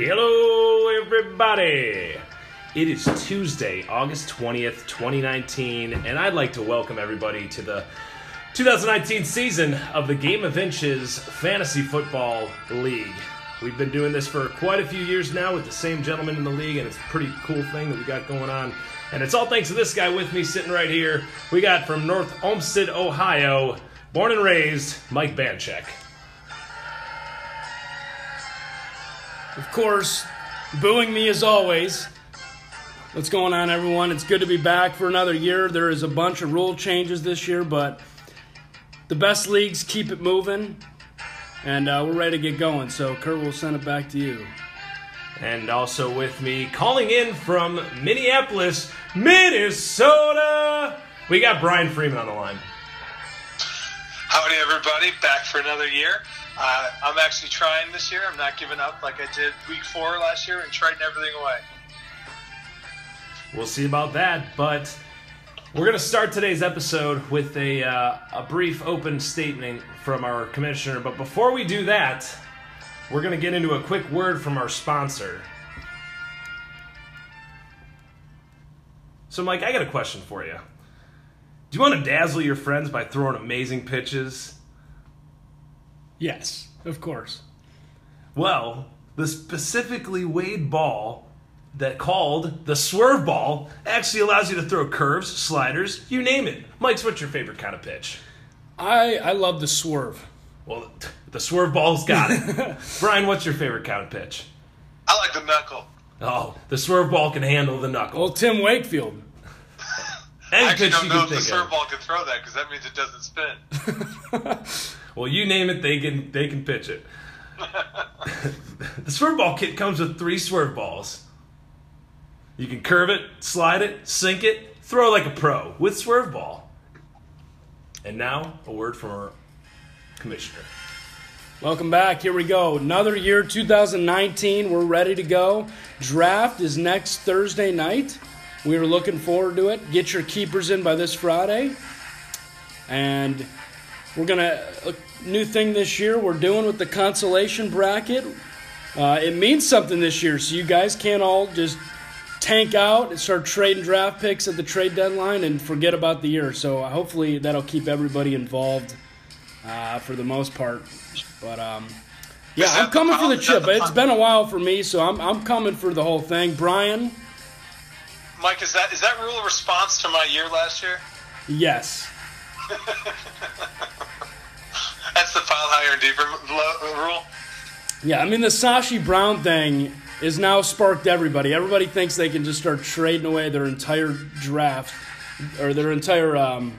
Hello, everybody. It is Tuesday, August 20th, 2019, and I'd like to welcome everybody to the 2019 season of the Game of Inches Fantasy Football League. We've been doing this for quite a few years now with the same gentleman in the league, and it's a pretty cool thing that we got going on. And it's all thanks to this guy with me sitting right here. We got from North Olmsted, Ohio, born and raised, Mike Banchek. Of course, booing me as always. What's going on, everyone? It's good to be back for another year. There is a bunch of rule changes this year, but the best leagues keep it moving, and uh, we're ready to get going. So, Kurt, we'll send it back to you. And also with me, calling in from Minneapolis, Minnesota, we got Brian Freeman on the line. Howdy, everybody. Back for another year. Uh, I'm actually trying this year. I'm not giving up like I did week four last year and trading everything away. We'll see about that, but we're going to start today's episode with a, uh, a brief open statement from our commissioner. But before we do that, we're going to get into a quick word from our sponsor. So, Mike, I got a question for you. Do you want to dazzle your friends by throwing amazing pitches? Yes, of course. Well, the specifically weighed ball that called the swerve ball actually allows you to throw curves, sliders, you name it. Mike's, what's your favorite kind of pitch? I I love the swerve. Well, the swerve ball's got it. Brian, what's your favorite kind of pitch? I like the knuckle. Oh, the swerve ball can handle the knuckle. Well, Tim Wakefield. Any I actually pitch don't you know can if the swerve of. ball can throw that because that means it doesn't spin. Well, you name it, they can they can pitch it. the swerve ball kit comes with three swerve balls. You can curve it, slide it, sink it, throw like a pro with swerve ball. And now a word from our commissioner. Welcome back. Here we go. Another year, 2019. We're ready to go. Draft is next Thursday night. We are looking forward to it. Get your keepers in by this Friday. And we're going to, a new thing this year we're doing with the consolation bracket. Uh, it means something this year, so you guys can't all just tank out and start trading draft picks at the trade deadline and forget about the year. So uh, hopefully that'll keep everybody involved uh, for the most part. But um, yeah, I'm coming for the pile? Is that chip. It's been a while for me, so I'm I'm coming for the whole thing. Brian, Mike, is that is that rule a response to my year last year? yes, That's the pile higher and deeper lo- rule. yeah. I mean the Sashi Brown thing is now sparked everybody. Everybody thinks they can just start trading away their entire draft or their entire um,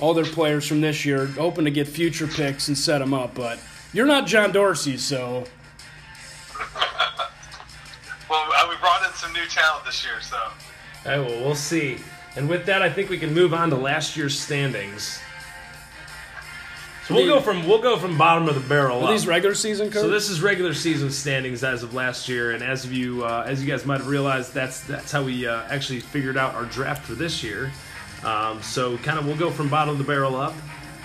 all their players from this year, hoping to get future picks and set them up. But you're not John Dorsey, so Well, uh, we brought in some new talent this year, so All right, well, we'll see. And with that, I think we can move on to last year's standings. So we'll go from we'll go from bottom of the barrel are up. these regular season codes? So this is regular season standings as of last year, and as of you, uh, as you guys might have realized, that's that's how we uh, actually figured out our draft for this year. Um, so kind of we'll go from bottom of the barrel up.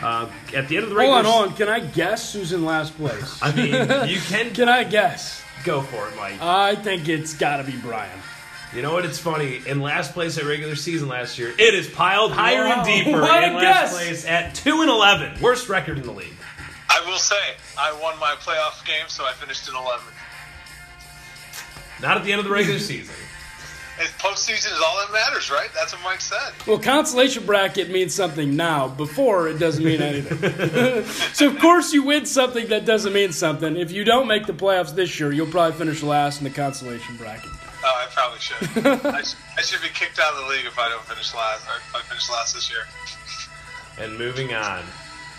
Uh, at the end of the hold regular, on, hold on. Can I guess who's in last place? I mean, you can Can I guess? go for it, Mike. I think it's got to be Brian. You know what? It's funny. In last place at regular season last year, it is piled higher Wow. and deeper What a in last guess. place at two and eleven, worst record in the league. I will say I won my playoff game, so I finished in 11th. Not at the end of the regular season. And postseason is all that matters, right? That's what Mike said. Well, consolation bracket means something now. Before, it doesn't mean anything. so, of course, you win something that doesn't mean something. If you don't make the playoffs this year, you'll probably finish last in the consolation bracket. Oh, I probably should. I, sh- I should be kicked out of the league if I don't finish last. Or if I finish last this year. And moving on.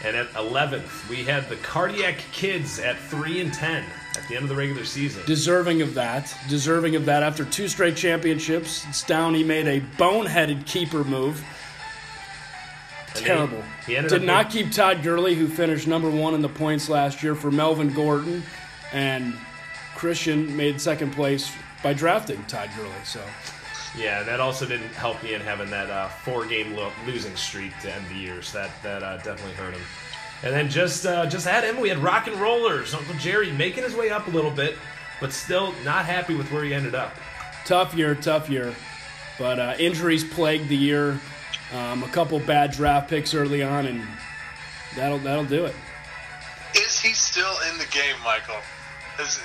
And at 11th, we had the Cardiac Kids at 3 and 10 at the end of the regular season. Deserving of that. Deserving of that. After two straight championships, it's down. He made a boneheaded keeper move. And Terrible. He, he ended Did up not keep Todd Gurley, who finished number one in the points last year, for Melvin Gordon. And Christian made second place by drafting Todd Gurley. So Yeah, that also didn't help Ian having that uh, four-game lo- losing streak to end the year. So that that uh, definitely hurt him. And then just uh, just at him, we had Rock and Rollers, Uncle Jerry making his way up a little bit. but still not happy with where he ended up. Tough year, tough year. But uh, injuries plagued the year. Um, a couple bad draft picks early on, and that'll that'll do it. Is he still in the game, Michael? Is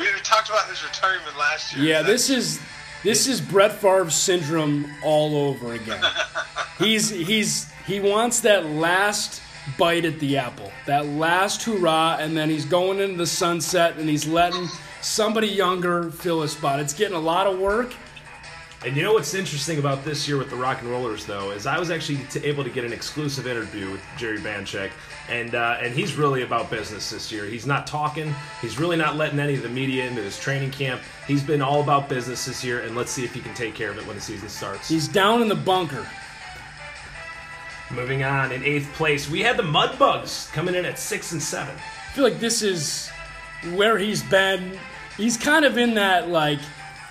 it, we talked about his retirement last year. Yeah, this is this is Brett Favre syndrome all over again. he's he's he wants that last bite at the apple, that last hurrah, and then he's going into the sunset and he's letting somebody younger fill a spot. It's getting a lot of work. And you know what's interesting about this year with the Rock and Rollers, though, is I was actually t- able to get an exclusive interview with Jerry Banchek, and uh, and he's really about business this year. He's not talking. He's really not letting any of the media into his training camp. He's been all about business this year, and let's see if he can take care of it when the season starts. He's down in the bunker. Moving on in eighth place, we had the Mudbugs coming in at six and seven. I feel like this is where he's been. He's kind of in that like,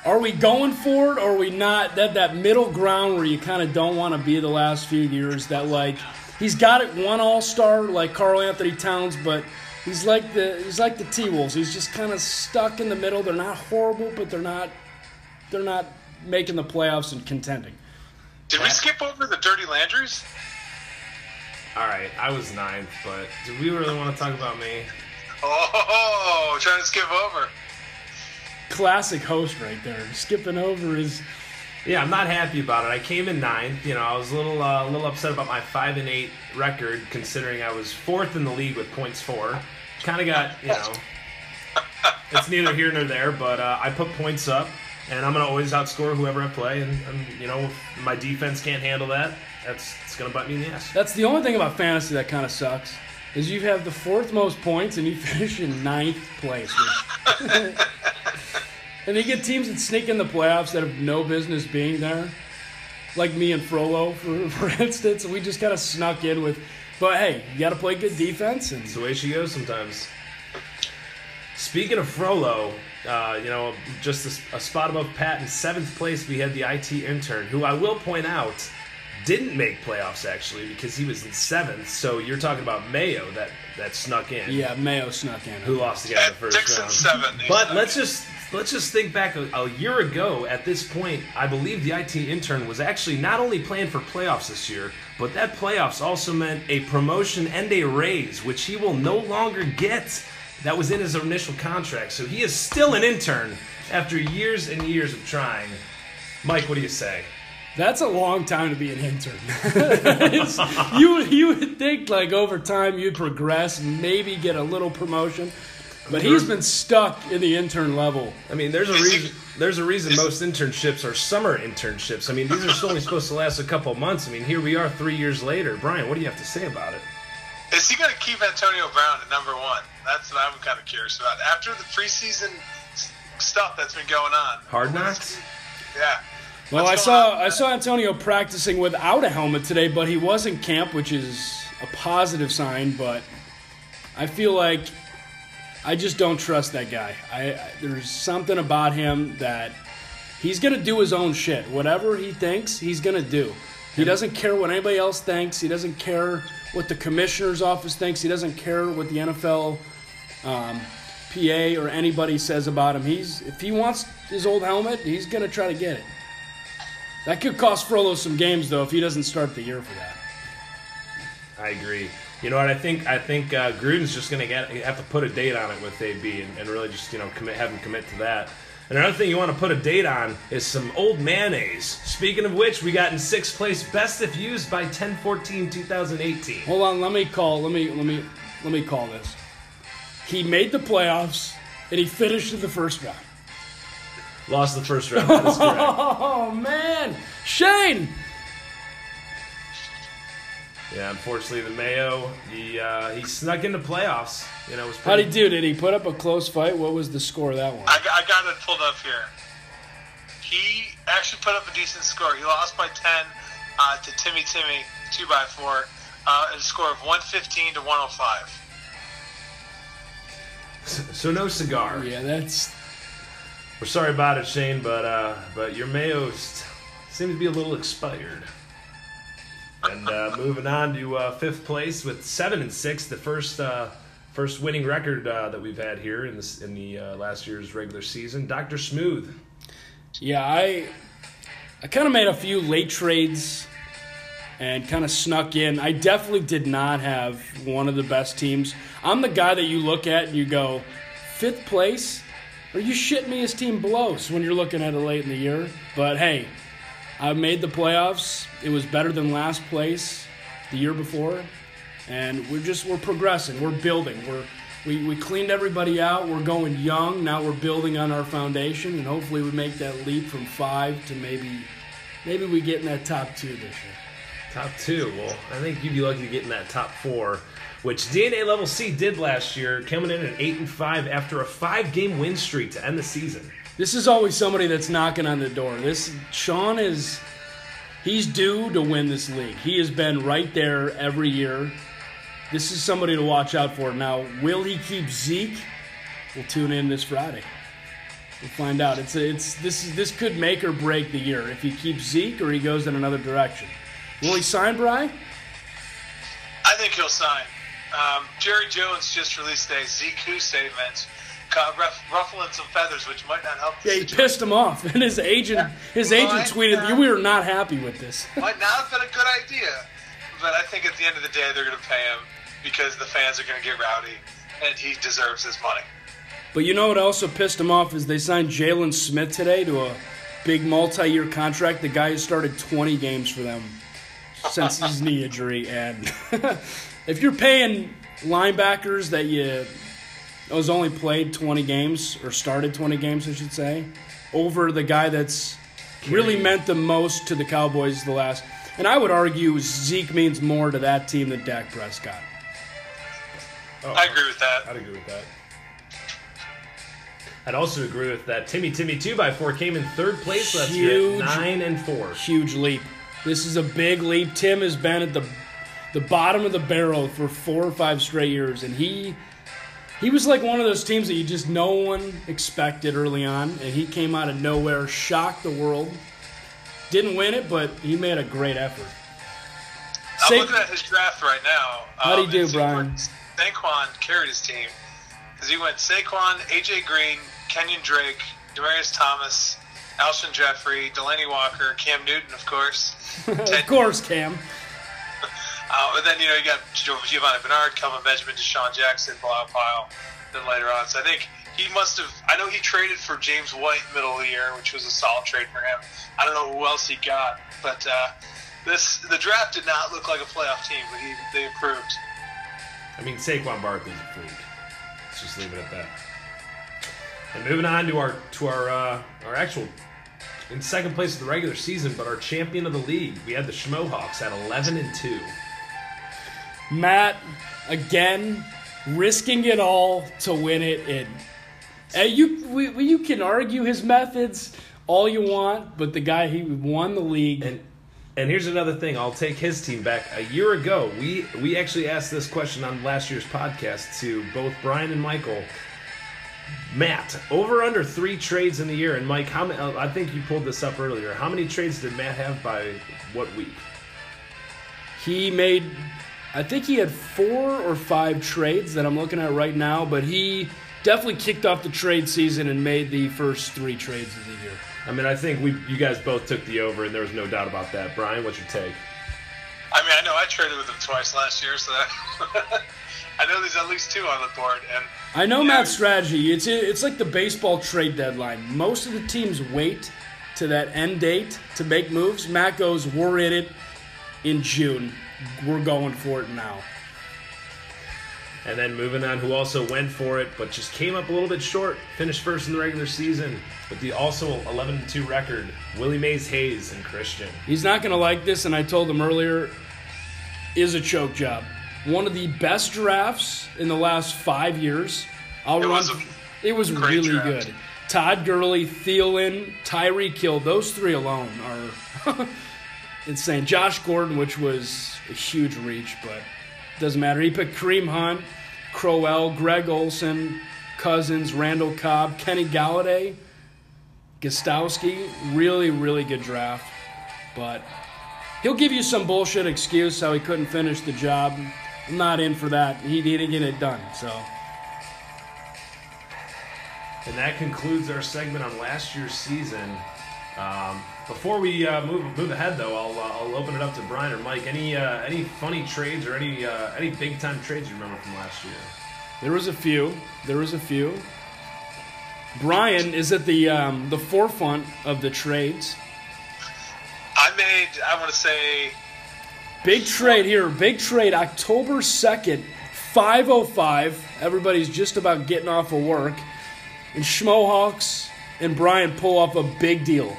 are we going for it or are we not? That that middle ground where you kind of don't want to be the last few years. That like, he's got it one All Star like Karl-Anthony Towns, but he's like the he's like the T Wolves. He's just kind of stuck in the middle. They're not horrible, but they're not they're not making the playoffs and contending. Did we skip over the Dirty Landries? All right, I was ninth, but do we really want to talk about me? Oh, trying to skip over. Classic host right there. Skipping over is Yeah, I'm not happy about it. I came in ninth. You know, I was a little, uh, a little upset about my five and eight record, considering I was fourth in the league with points four. Kind of got, you know, it's neither here nor there. But uh, I put points up, and I'm gonna always outscore whoever I play. And, and you know, if my defense can't handle that, that's it's gonna bite me in the ass. That's the only thing about fantasy that kind of sucks. Is you have the fourth most points and you finish in ninth place. which- and you get teams that sneak in the playoffs that have no business being there. Like me and Frollo, for, for instance. We just kind of snuck in with, but hey, you got to play good defense. And It's the way she goes sometimes. Speaking of Frollo, uh, you know, just a spot above Pat in seventh place, we had the IT intern, who I will point out didn't make playoffs actually because he was in seventh. So you're talking about Mayo that that snuck in, yeah, Mayo snuck in. who lost the guy in the At first six and round. seven. But let's just let's just think back a, a year ago. At this point, I believe the IT intern was actually not only playing for playoffs this year, but that playoffs also meant a promotion and a raise, which he will no longer get. That was in his initial contract, so he is still an intern after years and years of trying. Mike, what do you say? That's a long time to be an intern. You you would think like over time you'd progress, maybe get a little promotion, but he's been stuck in the intern level. I mean, there's a reason. There's a reason most internships are summer internships. I mean, these are only supposed to last a couple of months. I mean, here we are three years later. Brian, what do you have to say about it? Is he going to keep Antonio Brown at number one? That's what I'm kind of curious about. After the preseason stuff that's been going on. Hard knocks. Yeah. Well, I saw on? I saw Antonio practicing without a helmet today, but he was in camp, which is a positive sign. But I feel like I just don't trust that guy. I, I there's something about him that he's gonna do his own shit. Whatever he thinks, he's gonna do. He doesn't care what anybody else thinks. He doesn't care what the commissioner's office thinks. He doesn't care what the NFL um, PA or anybody says about him. He's if he wants his old helmet, he's gonna try to get it. That could cost Frollo some games though if he doesn't start the year for that. I agree. You know what? I think I think uh, Gruden's just going to get have to put a date on it with AB and, and really just you know commit have him commit to that. And another thing you want to put a date on is some old mayonnaise. Speaking of which, we got in sixth place, best if used by 10-14-2018. Hold on, let me call. Let me let me let me call this. He made the playoffs and he finished in the first round. Lost the first round. Oh man, Shane! Yeah, unfortunately, the Mayo he uh, he snuck into the playoffs. You know, it was how did he do? Did he put up a close fight? What was the score of that one? I, got- I got it pulled up here. He actually put up a decent score. He lost by 10 uh, to Timmy Timmy, 2 by 4 uh, at a score of 115 to 105. so no cigar. Yeah, that's We're sorry about it, Shane, but uh, but your Mayo seems to be a little expired. And uh, moving on to uh, fifth place with seven and six, the first uh, first winning record uh, that we've had here in this in the uh, last year's regular season. Doctor Smooth. Yeah, I I kind of made a few late trades and kind of snuck in. I definitely did not have one of the best teams. I'm the guy that you look at and you go, fifth place? Are you shitting me? His team blows when you're looking at it late in the year. But hey, I made the playoffs. It was better than last place the year before, and we're just we're progressing. We're building. We're we, we cleaned everybody out. We're going young. Now we're building on our foundation, and hopefully we make that leap from five to maybe maybe we get in that top two this year. Top two. Well, I think you'd be lucky to get in that top four, which DNA Level C did last year, coming in at eight and five after a five-game win streak to end the season. This is always somebody that's knocking on the door. This Sean is he's due to win this league. He has been right there every year. This is somebody to watch out for. Now, will he keep Zeke? We'll tune in this Friday. We'll find out. It's it's this is this could make or break the year if he keeps Zeke or he goes in another direction. Will he sign Bry? I think he'll sign. Um, Jerry Jones just released a Zeke statement, ruff- ruffling some feathers, which might not help. Yeah, he situation. pissed him off, and his agent his agent tweeted, not. "We are not happy with this." Might not have been a good idea, but I think at the end of the day they're going to pay him because the fans are going to get rowdy, and he deserves his money. But you know what also pissed him off is they signed Jaylon Smith today to a big multi-year contract. The guy who started 20 games for them since his knee injury, and if you're paying linebackers that you was only played 20 games or started 20 games, I should say, over the guy that's really meant the most to the Cowboys the last. And I would argue Zeke means more to that team than Dak Prescott. Oh, I agree with that. I'd agree with that. I'd also agree with that. Timmy Timmy two x four came in third place last year, Huge. at nine and four. huge leap. This is a big leap. Tim has been at the the bottom of the barrel for four or five straight years, and he he was like one of those teams that you just no one expected early on, and he came out of nowhere, shocked the world. Didn't win it, but he made a great effort. I'm Sa- looking at his draft right now. How'd he um, do, Brian? Saquon carried his team because he went Saquon, AJ Green, Kenyan Drake, Demaryius Thomas, Alshon Jeffery, Delanie Walker, Cam Newton, of course. of course, Cam. Uh, and then you know you got Giovani Bernard, Kelvin Benjamin, DeSean Jackson, Bilal Powell. Then later on, so I think he must have. I know he traded for James White middle of the year, which was a solid trade for him. I don't know who else he got, but uh, this the draft did not look like a playoff team, but he, they improved. I mean, Saquon Barkley's freak. Let's just leave it at that. And moving on to our to our uh, our actual in second place of the regular season, but our champion of the league, we had the Schmohawks at eleven and two. Matt, again, risking it all to win it. And uh, you, we, we- you can argue his methods all you want, but the guy he won the league. And and here's another thing. I'll take his team back. A year ago, we we actually asked this question on last year's podcast to both Brian and Michael. Matt, over under three trades in the year, and Mike, how many? I think you pulled this up earlier. How many trades did Matt have by what week? He made, I think he had four or five trades that I'm looking at right now, but he definitely kicked off the trade season and made the first three trades of the year. I mean, I think we you guys both took the over, and there was no doubt about that. Brian, what's your take? I mean, I know I traded with him twice last year, so that, I know there's at least two on the board. And I know Yeah. Matt's strategy. It's it's like the baseball trade deadline. Most of the teams wait to that end date to make moves. Matt goes, "We're in it in June. We're going for it now." And then moving on, who also went for it, but just came up a little bit short. Finished first in the regular season with the also 11 2 record. Willie Mays Hayes and Christian. He's not going to like this, and I told him earlier. Is a choke job. One of the best drafts in the last five years. I'll It run. was a it was great really draft. good. Todd Gurley, Thielen, Tyreek Hill, those three alone are insane. Josh Gordon, which was a huge reach, but doesn't matter. He picked Kareem Hunt, Crowell, Greg Olsen, Cousins, Randall Cobb, Kenny Golladay, Gostkowski. Really, really good draft. But he'll give you some bullshit excuse how he couldn't finish the job I'm not in for that. He didn't get it done. So And that concludes our segment on last year's season. Um, before we uh, move move ahead, though, I'll, uh, I'll open it up to Brian or Mike. Any uh, any funny trades or any uh, any big time trades you remember from last year? there was a few. There was a few. Brian is at the um, the forefront of the trades. I made, I want to say, Big trade here. Big trade. October 2nd, 5.05. Everybody's just about getting off of work. And Schmohawks and Brian pull off a big deal.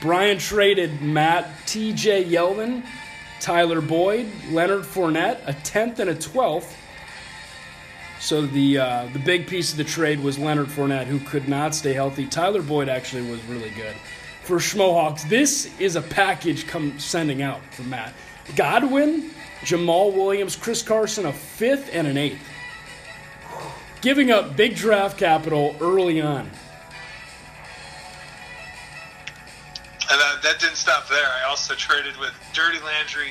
Brian traded Matt T.J. Yeldon, Tyler Boyd, Leonard Fournette, a 10th and a 12th. So the uh, the big piece of the trade was Leonard Fournette, who could not stay healthy. Tyler Boyd actually was really good. For Schmohawks, this is a package come sending out for Matt. Godwin, Jamaal Williams, Chris Carson, a fifth and an eighth. Giving up big draft capital early on. And that, that didn't stop there. I also traded with Dirty Landry,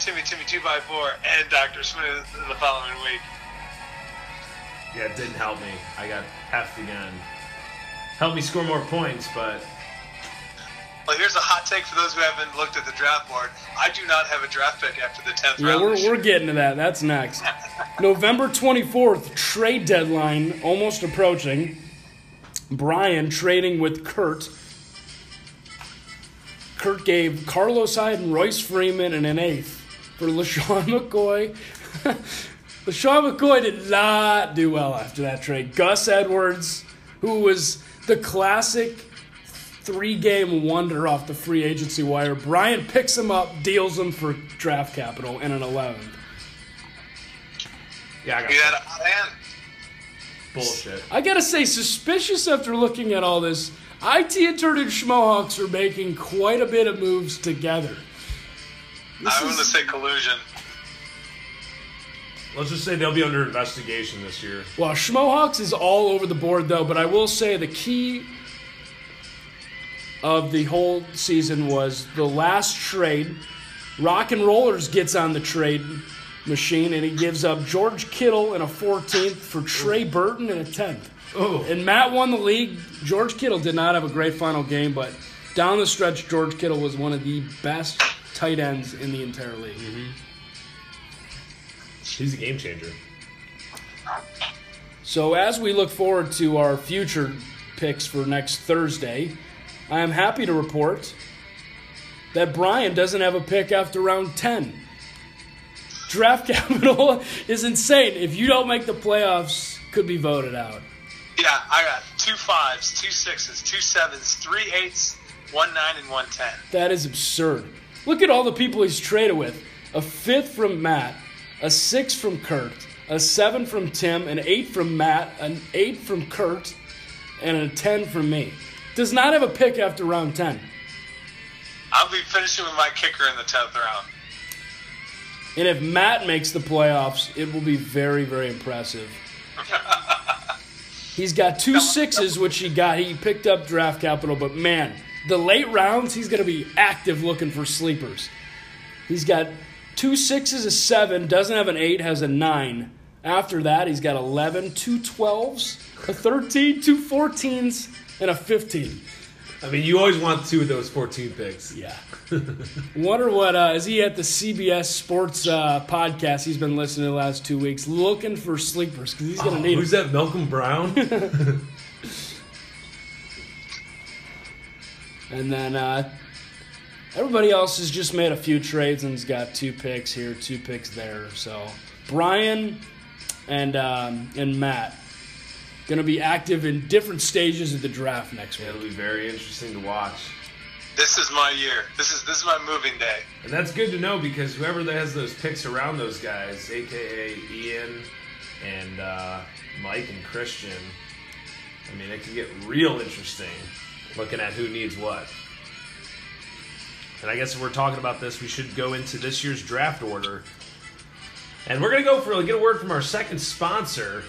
Timmy Timmy 2x4, and Dr. Smith in the following week. Yeah, it didn't help me. I got effed again. Helped me score more points, but Well, here's a hot take for those who haven't looked at the draft board. I do not have a draft pick after the 10th Yeah, round. we're, we're getting to that. That's next. November 24th, trade deadline almost approaching. Brian trading with Kurt. Kurt gave Carlos Hyde and Royce Freeman and an eighth for LeSean McCoy. LeSean McCoy did not do well after that trade. Gus Edwards, who was the classic three game wonder off the free agency wire. Brian picks him up, deals him for draft capital and an 11th. yeah, I got You had a hot hand. bullshit. I gotta say, suspicious after looking at all this. IT and Turd and Schmohawks are making quite a bit of moves together. This I want to say collusion. Let's just say they'll be under investigation this year. Well, Schmohawks is all over the board, though, but I will say the key of the whole season was the last trade. Rock and Rollers gets on the trade machine, and he gives up George Kittle and a 14th for Trey Burton and a 10th. Oh, And Matt won the league. George Kittle did not have a great final game, but down the stretch, George Kittle was one of the best tight ends in the entire league. Mm-hmm. he's a game changer. So as we look forward to our future picks for next Thursday, I am happy to report that Brian doesn't have a pick after round 10. Draft capital is insane. If you don't make the playoffs, could be voted out. Yeah, I got two fives, two sixes, two sevens, three eights, one nine, and one ten. That is absurd. Look at all the people he's traded with. A fifth from Matt, a six from Kurt, a seven from Tim, an eight from Matt, an eight from Kurt, and a ten from me. Does not have a pick after round 10. I'll be finishing with my kicker in the tenth round. And if Matt makes the playoffs, it will be very, very impressive. He's got two sixes, which he got. He picked up draft capital, but man, the late rounds, he's going to be active looking for sleepers. He's got two sixes, a seven, doesn't have an eight, has a nine. After that, he's got 11, two 12s, a 13, two 14s, and a 15. I mean, you always want two of those 14 picks. Yeah. Wonder what uh, is he at the CBS Sports uh, podcast he's been listening to the last two weeks, looking for sleepers because he's gonna Oh, need who's them. that? Malcolm Brown? And then uh, everybody else has just made a few trades and's got two picks here, two picks there. So Brian and um, and Matt gonna be active in different stages of the draft next week. It'll be very interesting to watch. This is my year. This is this is my moving day. And that's good to know because whoever that has those picks around those guys, aka Ian and uh, Mike and Christian, I mean, it could get real interesting looking at who needs what. And I guess if we're talking about this, we should go into this year's draft order. And we're gonna go for get a word from our second sponsor.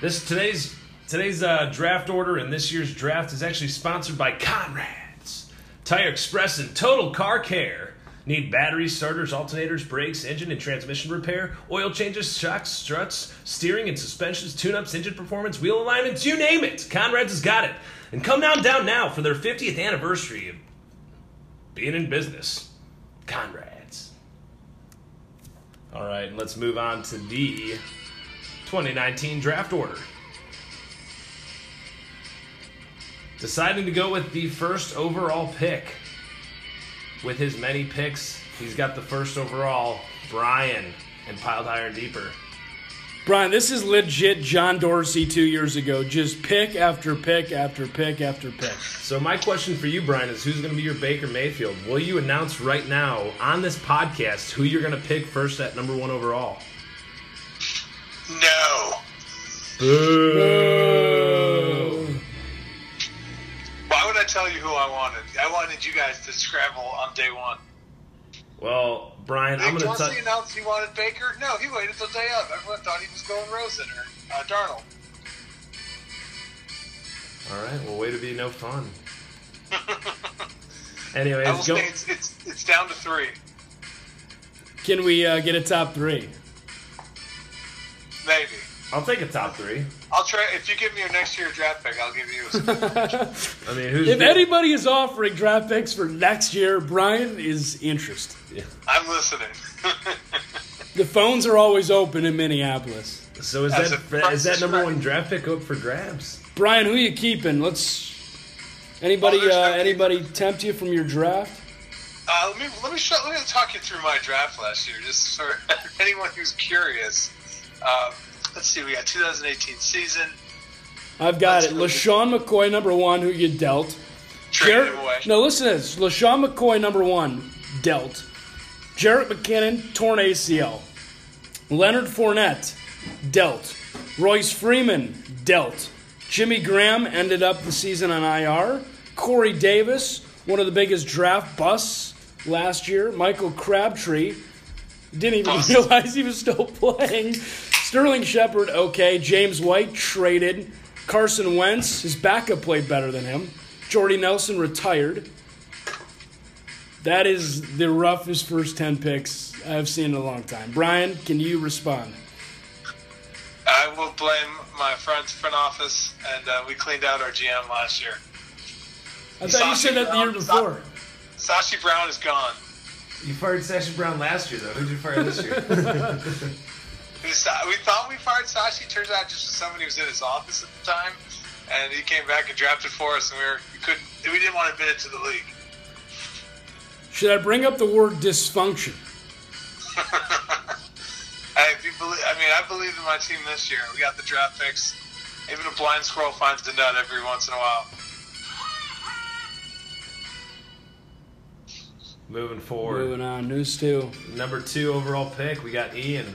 This today's today's uh, draft order and this year's draft is actually sponsored by Conrad's Tire Express and Total Car Care. Need batteries, starters, alternators, brakes, engine and transmission repair, oil changes, shocks, struts, steering and suspensions, tune-ups, engine performance, wheel alignments, you name it. Conrad's has got it. And come down down now for their 50th anniversary of being in business. Conrad's. All right, let's move on to the 2019 draft order. Deciding to go with the first overall pick. With his many picks, he's got the first overall, Brian, and piled higher and deeper. Brian, this is legit John Dorsey two years ago. Just pick after pick after pick after pick. So my question for you, Brian, is who's going to be your Baker Mayfield? Will you announce right now on this podcast who you're going to pick first at number one overall? No. Boo. Tell you who I wanted? I wanted you guys to scramble on day one. Well, Brian, I'm going to Dorsey tell. announced he wanted Baker. No, he waited till day of. Everyone thought he was going Rosen or uh, Darnold. All right, well, way to be no fun. I will Anyways, go. it's, it's it's down to three, Can we uh, get a top three? maybe. I'll take a top three. I'll try. If you give me your next year draft pick, I'll give you. A, I mean, who's If the- anybody is offering draft picks for next year, Brian is interested. I'm listening. The phones are always open in Minneapolis. So is As that that number one draft pick up for grabs? Brian, who are you keeping? Let's. Anybody, Oh, uh, no- anybody tempt you from your draft? Uh, let me let me show, let me talk you through my draft last year, just for anyone who's curious. Um, let's see, we got 2018 season. I've got Let's it. LeSean McCoy, number one, who you dealt. Traded Jarrett- away. No, listen to this. LeSean McCoy, number one, dealt. Jerick McKinnon, torn ACL. Leonard Fournette, dealt. Royce Freeman, dealt. Jimmy Graham ended up the season on IR. Corey Davis, one of the biggest draft busts last year. Michael Crabtree, didn't even Bust. realize he was still playing. Sterling Shepard, okay. James White traded. Carson Wentz, his backup played better than him. Jordy Nelson retired. That is the roughest first 10 picks I've seen in a long time. Brian, can you respond? I will blame my front front office, and uh, we cleaned out our GM last year. I thought you said that the year before. Sashi Brown is gone. You fired Sashi Brown last year, though. Who'd you fire this year? We we thought we fired Sashi. Turns out just somebody was in his office at the time, and he came back and drafted for us, and we were we couldn't we didn't want to admit it to the league. Should I bring up the word dysfunction? I, if you believe, I mean, I believe in my team this year. We got the draft picks. Even a blind squirrel finds a nut every once in a while. Moving forward, Moving on. News two. number two overall pick, we got Ian.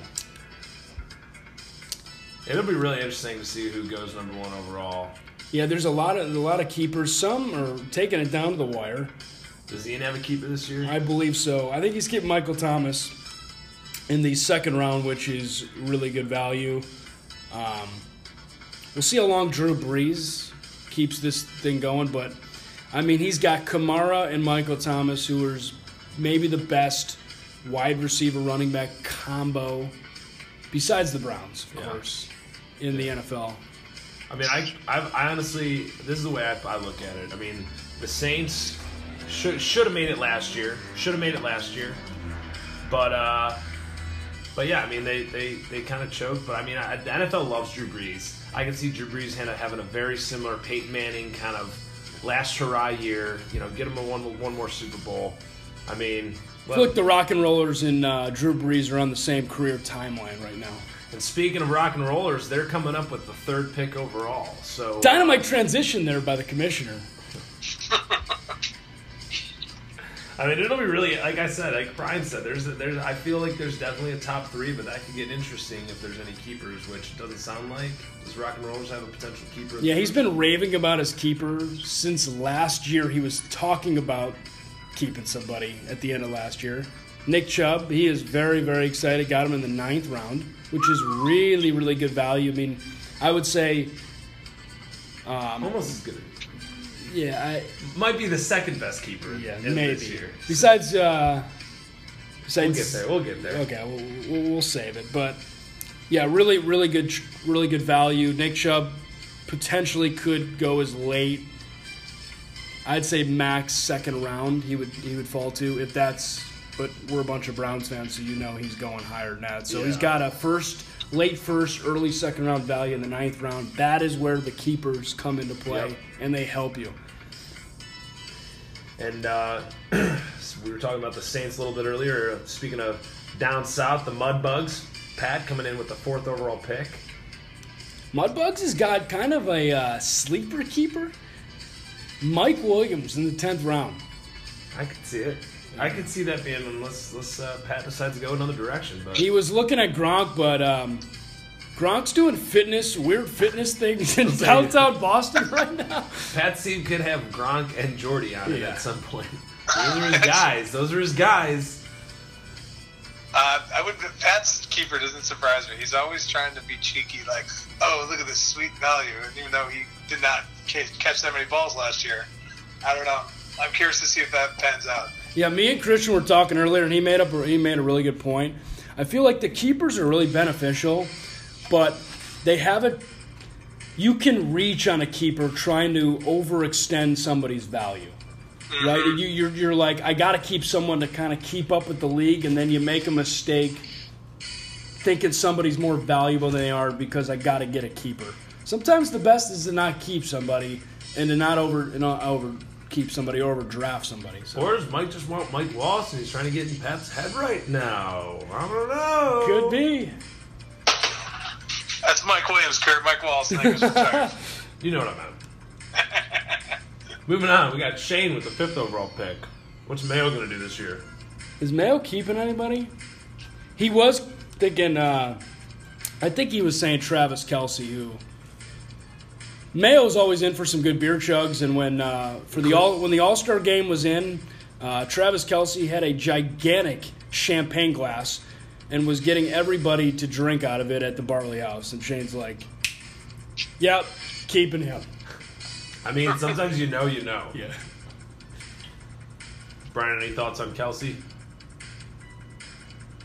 It'll be really interesting to see who goes number one overall. Yeah, there's a lot of a lot of keepers. Some are taking it down to the wire. Does Ian have a keeper this year? I believe so. I think he's keeping Michael Thomas in the second round, which is really good value. Um, we'll see how long Drew Brees keeps this thing going, but I mean, he's got Kamara and Michael Thomas, who are maybe the best wide receiver running back combo, besides the Browns, of Yeah. course, in the NFL. I mean, I, I, I honestly, this is the way I, I look at it. I mean, the Saints should should have made it last year. Should have made it last year, but uh, but yeah, I mean, they they, they kind of choked. But I mean, I, the NFL loves Drew Brees. I can see Drew Brees having a very similar Peyton Manning kind of last hurrah year. You know, get him a one one more Super Bowl. I mean, I feel like the Rock and Rollers and uh, Drew Brees are on the same career timeline right now. And speaking of rock and rollers, they're coming up with the third pick overall. So Dynamite transition there by the commissioner. I mean, it'll be really like I said, like Brian said. There's, there's. I feel like there's definitely a top three, but that could get interesting if there's any keepers, which it doesn't sound like. Does Rock and Rollers have a potential keeper? Yeah, he's been raving about his keeper since last year. He was talking about keeping somebody at the end of last year. Nick Chubb, he is very, very excited. Got him in the ninth round, which is really, really good value. I mean, I would say, um, almost as good. yeah, I, Might be the second best keeper. yeah, in maybe. this year. Besides, uh, We'll get there. We'll get there. Okay, we'll, we'll, we'll save it. But yeah, really, really good, really good value. Nick Chubb potentially could go as late. I'd say max second round. He would he would fall to if that's. But we're a bunch of Browns fans, so you know he's going higher than that. So he's got a first, late first, early second round value in the ninth round. That is where the keepers come into play, Yep. and they help you. And uh, we were talking about the Saints a little bit earlier. Speaking of down south, the Mudbugs. Pat coming in with the fourth overall pick. Mudbugs has got kind of a uh, sleeper keeper. Mike Williams in the tenth round. I could see it. I could see that being unless, unless uh, Pat decides to go another direction. But He was looking at Gronk, but um, Gronk's doing fitness, weird fitness things in downtown Boston right now. Pat's team could have Gronk and Jordy on it Yeah. at some point. Those are his guys. Those are his guys. Uh, I would. Pat's keeper doesn't surprise me. He's always trying to be cheeky, like, "Oh, look at this sweet value," and even though he did not ca- catch that many balls last year, I don't know. I'm curious to see if that pans out. Yeah, me and Christian were talking earlier, and he made up he made a really good point. I feel like the keepers are really beneficial, but they have it. You can reach on a keeper trying to overextend somebody's value, mm-hmm. right? You, you're you're like, I got to keep someone to kind of keep up with the league, and then you make a mistake, thinking somebody's more valuable than they are because I got to get a keeper. Sometimes the best is to not keep somebody and to not over and not over keep somebody or overdraft somebody. So. Or does Mike just want Mike Wallace and he's trying to get in Pat's head right now? I don't know. Could be. That's Mike Williams, Kurt. Mike Wallace. Is retired. You know what I meant. Moving on, we got Shane with the fifth overall pick. What's Mayo going to do this year? Is Mayo keeping anybody? He was thinking. Uh, I think he was saying Travis Kelce, who Mayo's always in for some good beer chugs, and when uh, for the all when the All Star game was in, uh, Travis Kelce had a gigantic champagne glass and was getting everybody to drink out of it at the Barley House, and Shane's like, "Yep, keeping him." I mean, sometimes you know, you know. Yeah. Brian, any thoughts on Kelce?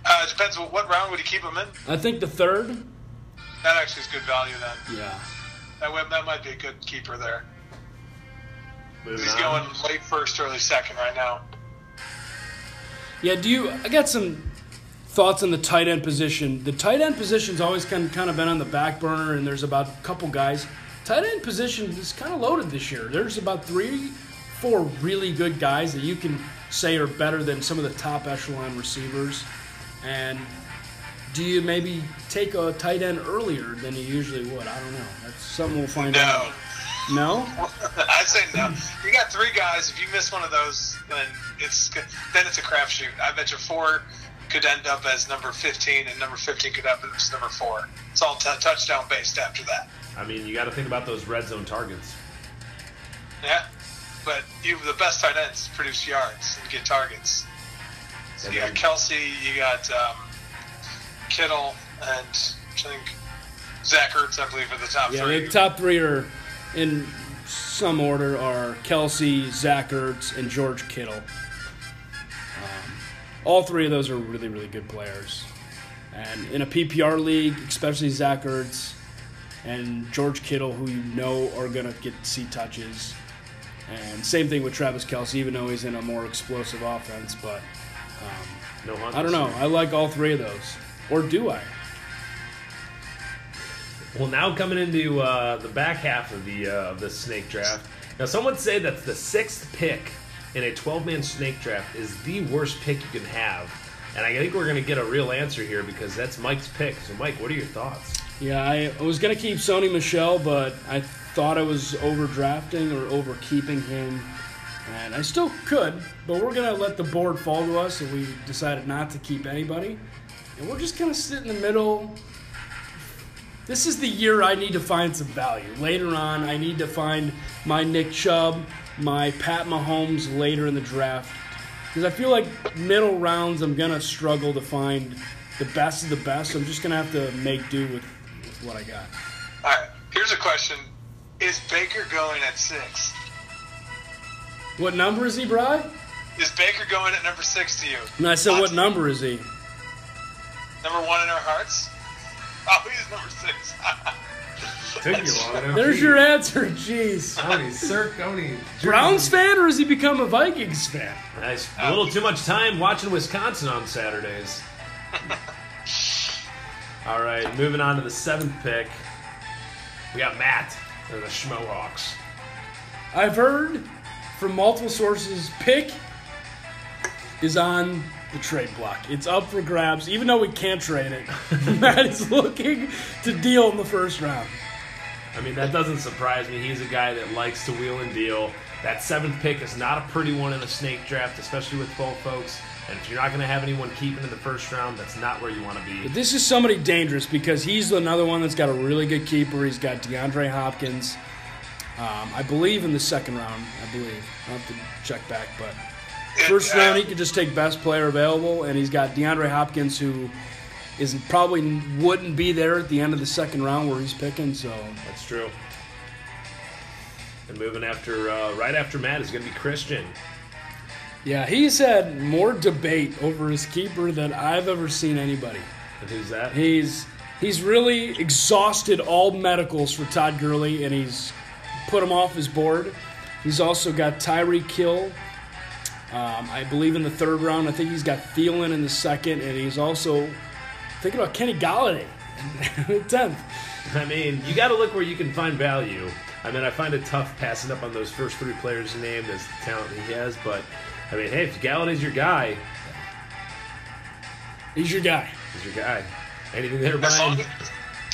Uh, it depends. What, what round would he keep him in? I think the third. That actually is good value. Then Yeah. That would- that might be a good keeper there. Moving He's on. going late first, early second right now. Yeah, do you? I got some thoughts on the tight end position. The tight end position's always kind kind of been on the back burner, and there's about a couple guys. Tight end position is kind of loaded this year. There's about three, four really good guys that you can say are better than some of the top echelon receivers. And do you maybe take a tight end earlier than you usually would? I don't know. That's something we'll find No, out. No. I'd say no. You got three guys. If you miss one of those, then it's then it's a crapshoot. I bet you four could end up as number 15, and number 15 could end up as number four. It's all t- touchdown based after that. I mean, you got to think about those red zone targets. Yeah, but you the best tight ends produce yards and get targets. So And you got Kelce, you got um, Kittle, and I think Zach Ertz, I believe, are the top Yeah, three. the top three are in some order are Kelce, Zach Ertz, and George Kittle. Um, all three of those are really, really good players. And in a PPR league, especially Zach Ertz and George Kittle, who you know are going to get see touches. And same thing with Travis Kelce, even though he's in a more explosive offense. But um, No I don't know. I like all three of those. Or do I? Well, now coming into uh, the back half of the uh, of the snake draft. Now, some would say that the sixth pick in a 12-man snake draft is the worst pick you can have, and I think we're going to get a real answer here because that's Mike's pick. So, Mike, what are your thoughts? Yeah, I, I was gonna keep Sony Michel, but I thought I was overdrafting or overkeeping him, and I still could. But we're gonna let the board fall to us, and we decided not to keep anybody, and we're just gonna sit in the middle. This is the year I need to find some value. Later on, I need to find my Nick Chubb, my Pat Mahomes later in the draft, because I feel like middle rounds I'm gonna struggle to find the best of the best. So I'm just gonna have to make do with, with what I got. All right, here's a question: Is Baker going at six? What number is he, Bry? is Baker going at number six to you? And I said, what number is he? Number one in our hearts. Oh, he's number six. Took you long enough. There's your answer. Jeez. How many Cirque? How many? Browns fan, or has he become a Vikings fan? Nice. A little too much time watching Wisconsin on Saturdays. All right, moving on to the seventh pick. We got Matt and the Schmohawks. I've heard from multiple sources, pick is on the trade block. It's up for grabs, even though we can't trade it. Matt is looking to deal in the first round. I mean, that doesn't surprise me. He's a guy that likes to wheel and deal. That seventh pick is not a pretty one in a snake draft, especially with both folks. And if you're not going to have anyone keeping in the first round, that's not where you want to be. But this is somebody dangerous because he's another one that's got a really good keeper. He's got DeAndre Hopkins. Um, I believe in the second round. I believe. I'll have to check back, but first round he could just take best player available, and he's got DeAndre Hopkins who is probably wouldn't be there at the end of the second round where he's picking. So That's true. And moving after, uh, right after Matt is going to be Christian. yeah, he's had more debate over his keeper than I've ever seen anybody. And who's that? He's he's really exhausted all medicals for Todd Gurley, and he's put him off his board. He's also got Tyreek Hill, um, I believe, in the third round. I think he's got Thielen in the second, and he's also thinking about Kenny Golladay in the tenth. I mean, you got to look where you can find value. I mean, I find it tough passing up on those first three players you named as the talent he has, but I mean, hey, if Golladay's your guy, He's your guy. he's your guy. Anything there, As long, Brian?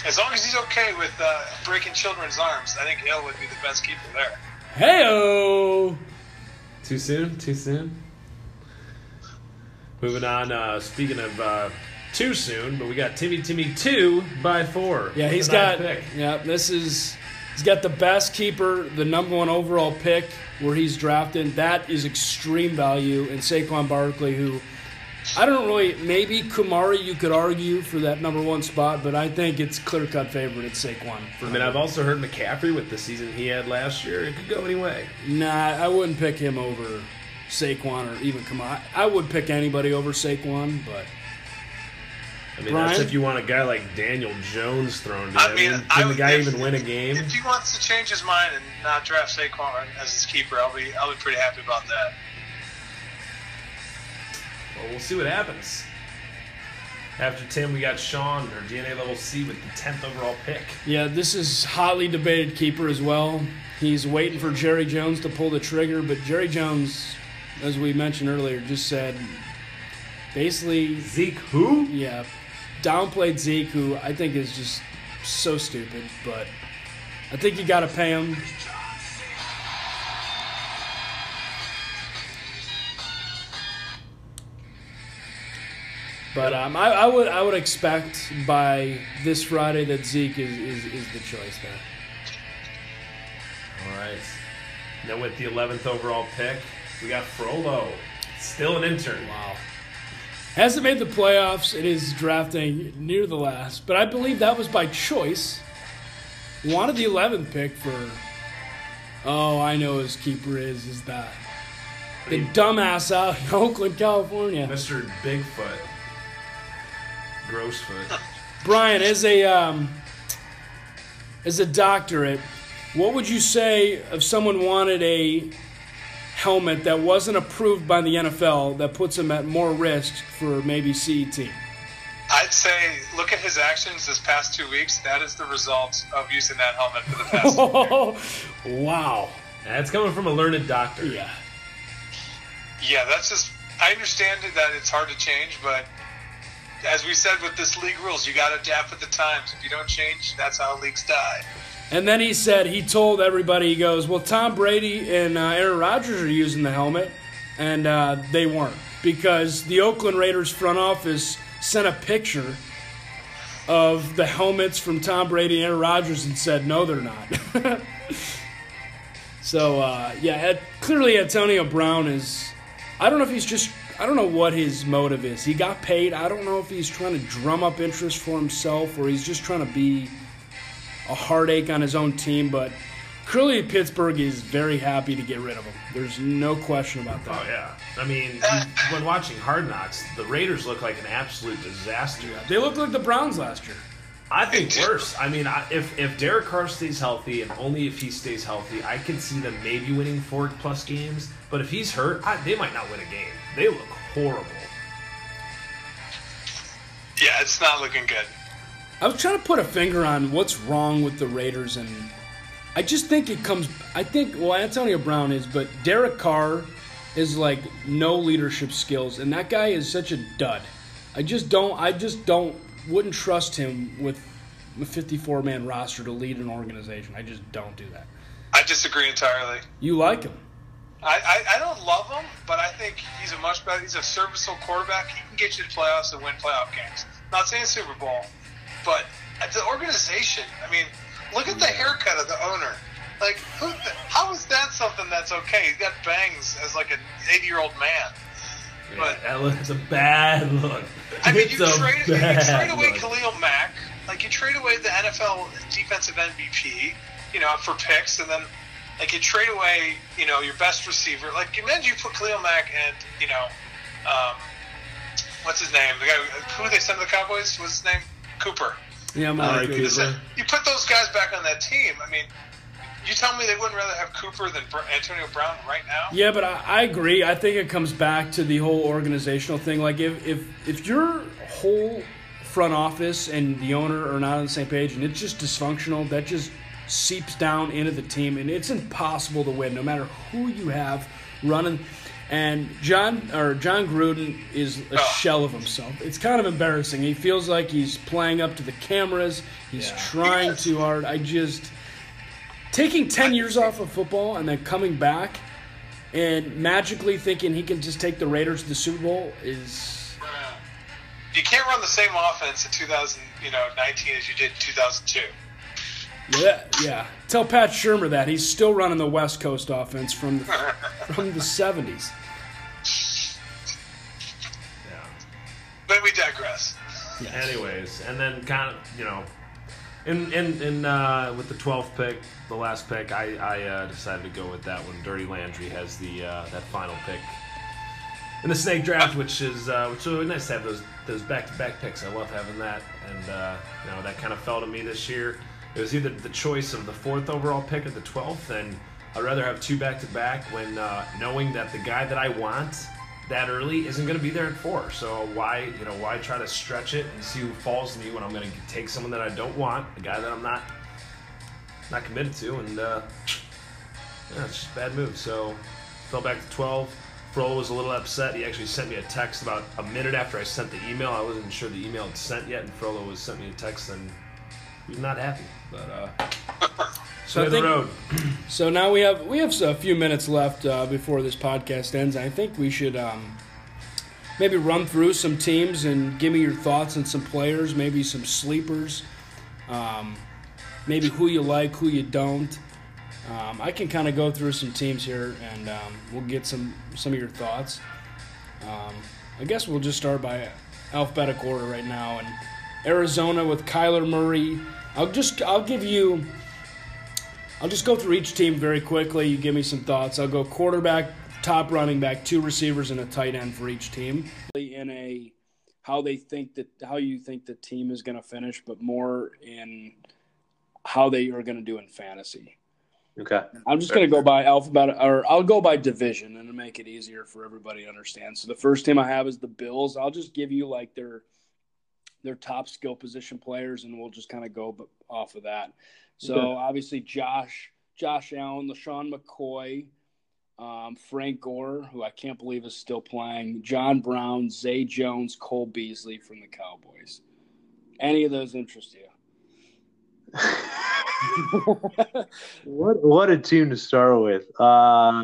as long as he's okay with uh, breaking children's arms, I think Hill would be the best keeper there. Heyo. Too soon? Too soon? Moving on, uh, speaking of uh, too soon, but we got Timmy Timmy 2 by 4. Yeah, he's got. Yeah, this is. He's got the best keeper, the number one overall pick where he's drafted. That is extreme value. And Saquon Barkley, who I don't really. Maybe Kamara, you could argue for that number one spot, but I think it's clear cut favorite. It's Saquon. For I mean, I've also heard McCaffrey with the season he had last year. It could go any way. Nah, I wouldn't pick him over Saquon or even Kamara. I would pick anybody over Saquon, but I mean, that's if you want a guy like Daniel Jones thrown to I you. mean, can I the guy if- even win a game? If he wants to change his mind and not draft Saquon as his keeper, I'll be I'll be pretty happy about that. Well, we'll see what happens. After Tim, we got Sean, or DNA level C, with the 10th overall pick. Yeah, this is hotly debated keeper as well. He's waiting for Jerry Jones to pull the trigger, but Jerry Jones, as we mentioned earlier, just said basically, Zeke, who? yeah, downplayed Zeke, who I think is just so stupid, but I think you got to pay him. But um, I, I would I would expect by this Friday that Zeke is, is, is the choice there. All right. Now with the 11th overall pick, we got Frollo. Still an intern. Wow. Hasn't made the playoffs. It is drafting near the last, but I believe that was by choice. Wanted the 11th pick for. Oh, I know his keeper is is that the dumbass out in Oakland, California. Mr. Bigfoot. Grossfoot. Brian, as a um, as a doctorate, what would you say if someone wanted a helmet that wasn't approved by the NFL that puts them at more risk for maybe CET? I'd say look at his actions this past two weeks. That is the result of using that helmet for the past. Oh, wow. That's coming from a learned doctor. Yeah. yeah, that's just. I understand that it's hard to change, but as we said with this league rules, you got to adapt with the times. If you don't change, that's how leagues die. And then he said, he told everybody, he goes, well, Tom Brady and uh, Aaron Rodgers are using the helmet, and uh, they weren't. Because the Oakland Raiders front office sent a picture of the helmets from Tom Brady and Aaron Rodgers and said, no, they're not. so, uh, yeah, clearly Antonio Brown is, I don't know if he's just, I don't know what his motive is. He got paid. I don't know if he's trying to drum up interest for himself or he's just trying to be a heartache on his own team, but Clearly, Pittsburgh is very happy to get rid of him. There's no question about that. Oh yeah, I mean, when watching Hard Knocks, the Raiders look like an absolute disaster. They look like the Browns last year. I think worse. I mean, I, if if Derek Carr stays healthy, and only if he stays healthy, I can see them maybe winning four plus games. But if he's hurt, I, they might not win a game. They look horrible. Yeah, it's not looking good. I was trying to put a finger on what's wrong with the Raiders, and I just think it comes. I think well, Antonio Brown is, but Derek Carr is like no leadership skills, and that guy is such a dud. I just don't. I just don't. Wouldn't trust him with a 54 man roster to lead an organization. I just don't do that. I disagree entirely. You like him? I, I, I don't love him, but I think he's a much better. He's a serviceable quarterback. He can get you to playoffs and win playoff games. Not saying Super Bowl, but the organization. I mean, look at the haircut of the owner. Like, who? How is that something that's okay? He's got bangs as like an 80 year old man. Yeah, But- that looks a bad look. I mean, you trade, you trade away look. Khalil Mack, like you trade away the NFL defensive MVP, you know, for picks, and then like you trade away, you know, your best receiver. Like imagine you put Khalil Mack and you know, um, what's his name? The guy who they sent to the Cowboys. What's his name? Cooper. Yeah, I'm All right, Cooper. You put those guys back on that team. I mean, you tell me they wouldn't rather have Cooper than Antonio Brown right now? Yeah, but I, I agree. I think it comes back to the whole organizational thing. Like if if if your whole front office and the owner are not on the same page and it's just dysfunctional, that just seeps down into the team and it's impossible to win no matter who you have running. And John or John Gruden is a Oh. shell of himself. It's kind of embarrassing. He feels like he's playing up to the cameras. He's Yeah. trying Yes. too hard. I just taking 10 years off of football and then coming back and magically thinking he can just take the Raiders to the Super Bowl is You can't run the same offense in 2000, you know, 19 as you did in 2002. Yeah yeah. Tell Pat Shurmur that he's still running the West Coast offense from the from the 70s. Yeah. But we digress. Anyways, and then kind of you know, in in in uh, with the twelfth pick, the last pick, I I uh, decided to go with that one. Dirty Landry has the uh, that final pick in the snake draft, which is uh, which is really nice to have those those back to back picks. I love having that, and uh, you know that kind of fell to me this year. It was either the choice of the fourth overall pick or the twelfth, and I'd rather have two back to back when uh, knowing that the guy that I want that early isn't going to be there at four. So why, you know, why try to stretch it and see who falls to me when I'm going to take someone that I don't want, a guy that I'm not not committed to, and uh, yeah, it's just a bad move. So fell back to 12. Frollo was a little upset. He actually sent me a text about a minute after I sent the email. I wasn't sure the email had sent yet, and Frollo was sent me a text and he was not happy. But uh, so I think-. So now we have we have a few minutes left uh, before this podcast ends. I think we should um, maybe run through some teams and give me your thoughts on some players, maybe some sleepers, um, maybe who you like, who you don't. Um, I can kind of go through some teams here, and um, we'll get some some of your thoughts. Um, I guess we'll just start by alphabetical order right now, and Arizona with Kyler Murray. I'll just I'll give you. I'll just go through each team very quickly. You give me some thoughts. I'll go quarterback, top running back, two receivers, and a tight end for each team. In a how they think that how you think the team is going to finish, but more in how they are going to do in fantasy. Okay. I'm just going to go by alphabet, or I'll go by division, and make it easier for everybody to understand. So the first team I have is the Bills. I'll just give you like their their top skill position players, and we'll just kind of go off of that. So Okay. obviously Josh, Josh Allen, LeSean McCoy, um, Frank Gore, who I can't believe is still playing, John Brown, Zay Jones, Cole Beasley from the Cowboys. Any of those interest you? What what a team to start with. Uh,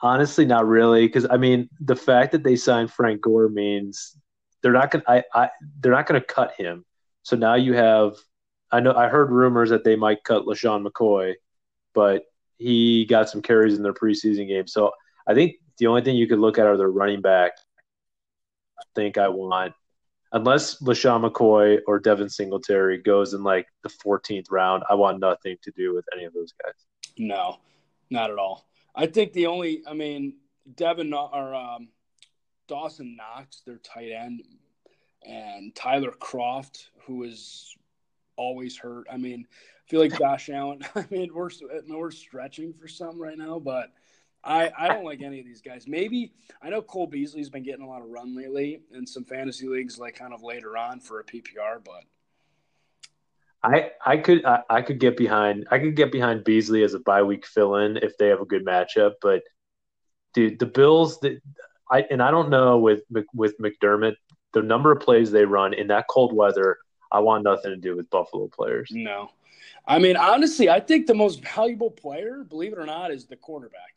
honestly, not really, because I mean, the fact that they signed Frank Gore means they're not gonna. I, I they're not gonna cut him. So now you have. I know I heard rumors that they might cut LeSean McCoy, but he got some carries in their preseason game. So I think the only thing you could look at are their running back. I think I want. unless LeSean McCoy or Devin Singletary goes in like the 14th round, I want nothing to do with any of those guys. No, not at all. I think the only, I mean, Devin or um, Dawson Knox, their tight end, and Tyler Kroft, who is always hurt. I mean, I feel like Josh Allen. I mean, we're we're stretching for some right now, but I I don't like any of these guys. Maybe I know Cole Beasley's been getting a lot of run lately in some fantasy leagues, like kind of later on for a PPR, but. I, I could I, I could get behind I could get behind Beasley as a bye week fill in if they have a good matchup, but dude, the Bills that I and I don't know with with McDermott the number of plays they run in that cold weather. I want nothing to do with Buffalo players. No, I mean honestly, I think the most valuable player, believe it or not, is the quarterback.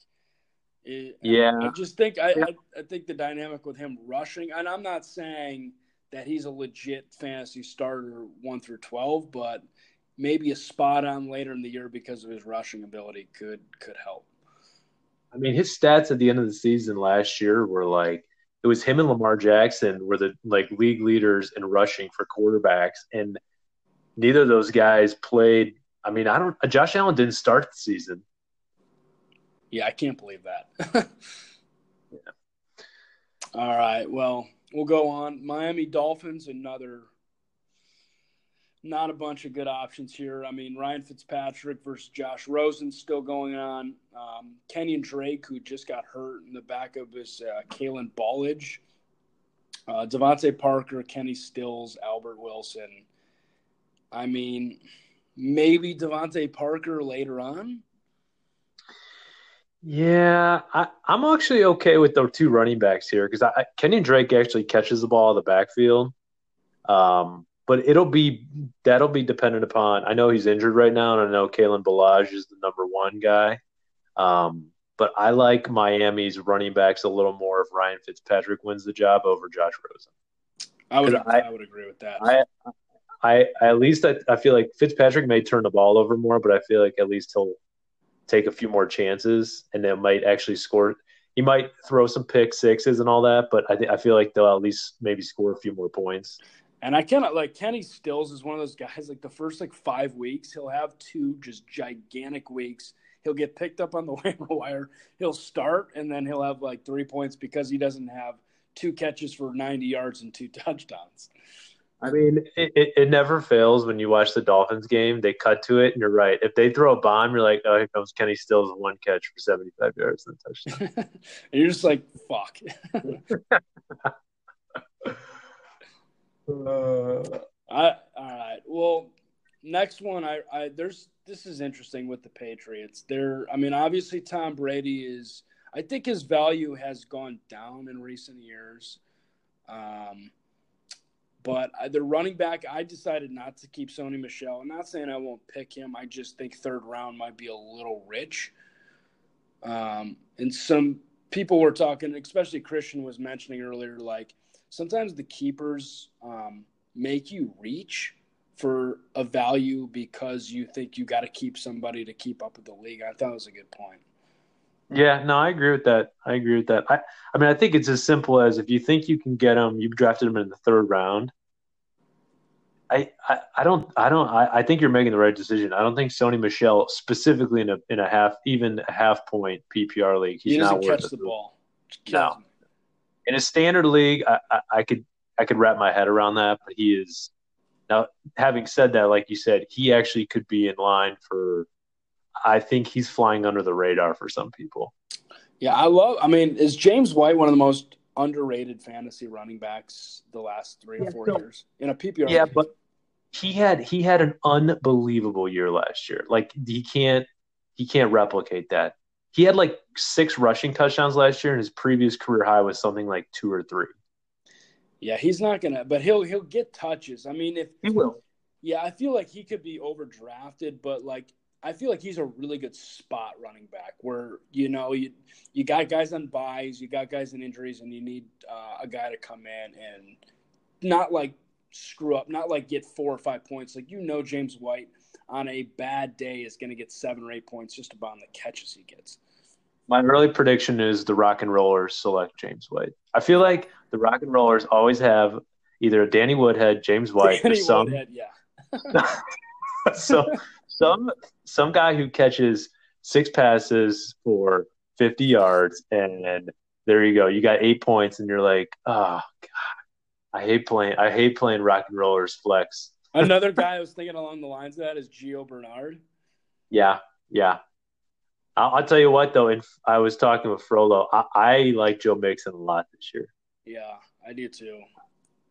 It, yeah, I just think I, I, I think the dynamic with him rushing, and I'm not saying that he's a legit fantasy starter one through twelve, but maybe a spot on later in the year because of his rushing ability could could help. I mean, his stats at the end of the season last year were like it was him and Lamar Jackson were the like league leaders in rushing for quarterbacks, and neither of those guys played. I mean, I don't. Josh Allen didn't start the season. Yeah, I can't believe that. yeah. All right. Well, we'll go on. Miami Dolphins, another not a bunch of good options here. I mean, Ryan Fitzpatrick versus Josh Rosen still going on. Um, Kenyan Drake, who just got hurt in the back of his uh, Kalen Ballage. Uh, DeVante Parker, Kenny Stills, Albert Wilson. I mean, maybe DeVante Parker later on. Yeah, I, am actually okay with the two running backs here because Kenyan Drake actually catches the ball in the backfield. Um, but it'll be that'll be dependent upon. I know he's injured right now, and I know Kalen Ballage is the number one guy. Um, but I like Miami's running backs a little more if Ryan Fitzpatrick wins the job over Josh Rosen. I would I, I, would agree with that. I I, I at least I, I feel like Fitzpatrick may turn the ball over more, but I feel like at least he'll take a few more chances and they might actually score. He might throw some pick sixes and all that, but I think I feel like they'll at least maybe score a few more points. And I cannot like Kenny Stills is one of those guys. Like the first like five weeks, he'll have two just gigantic weeks. He'll get picked up on the waiver wire. He'll start, and then he'll have like three points because he doesn't have two catches for 90 yards and two touchdowns. I mean, it, it, it, never fails when you watch the Dolphins game. They cut to it, and you're right. If they throw a bomb, you're like, oh, here comes Kenny Stills, with one catch for 75 yards and a touchdown. and you're just like, fuck. Uh, I, all right. Well, next one, I, I there's this is interesting with the Patriots. They're, I mean, obviously Tom Brady is. I think his value has gone down in recent years. Um, but the running back, I decided not to keep Sony Michel. I'm not saying I won't pick him. I just think third round might be a little rich. Um, and some people were talking, especially Christian was mentioning earlier, like sometimes the keepers um, make you reach for a value because you think you got to keep somebody to keep up with the league. I thought it was a good point. Yeah, no, I agree with that. I agree with that. I, I mean, I think it's as simple as if you think you can get them, you've drafted them in the third round. I, I, I don't, I don't, I, I think you're making the right decision. I don't think Sony Michel specifically in a in a half, even a half point PPR league, he's he not worth catch the ball. No, in a standard league, I, I, I, could I could wrap my head around that, but he is now. Having said that, like you said, he actually could be in line for. I think he's flying under the radar for some people. Yeah, I love. I mean, is James White one of the most underrated fantasy running backs the last three yeah, or four so, years in a PPR? Yeah, but he had he had an unbelievable year last year. Like he can't he can't replicate that he had like six rushing touchdowns last year, and his previous career high was something like two or three. Yeah, he's not gonna, but he'll he'll get touches. I mean, if he will, yeah, I feel like he could be overdrafted, but like I feel like he's a really good spot running back. Where you know you you got guys on buys, you got guys in injuries, and you need uh, a guy to come in and not like screw up, not like get four or five points. Like you know, James White on a bad day is going to get seven or eight points just about on the catches he gets. My early prediction is the Rock and Rollers select James White. I feel like the Rock and Rollers always have either Danny Woodhead, James White, Danny or some Woodhead, yeah. so some some guy who catches six passes for 50 yards and there you go. You got eight points and you're like, oh god, I hate playing. I hate playing rock and rollers flex. Another guy I was thinking along the lines of that is Gio Bernard. Yeah, yeah. I'll, I'll tell you what though. and I was talking with Frollo, I, I like Joe Mixon a lot this year. Yeah, I do too.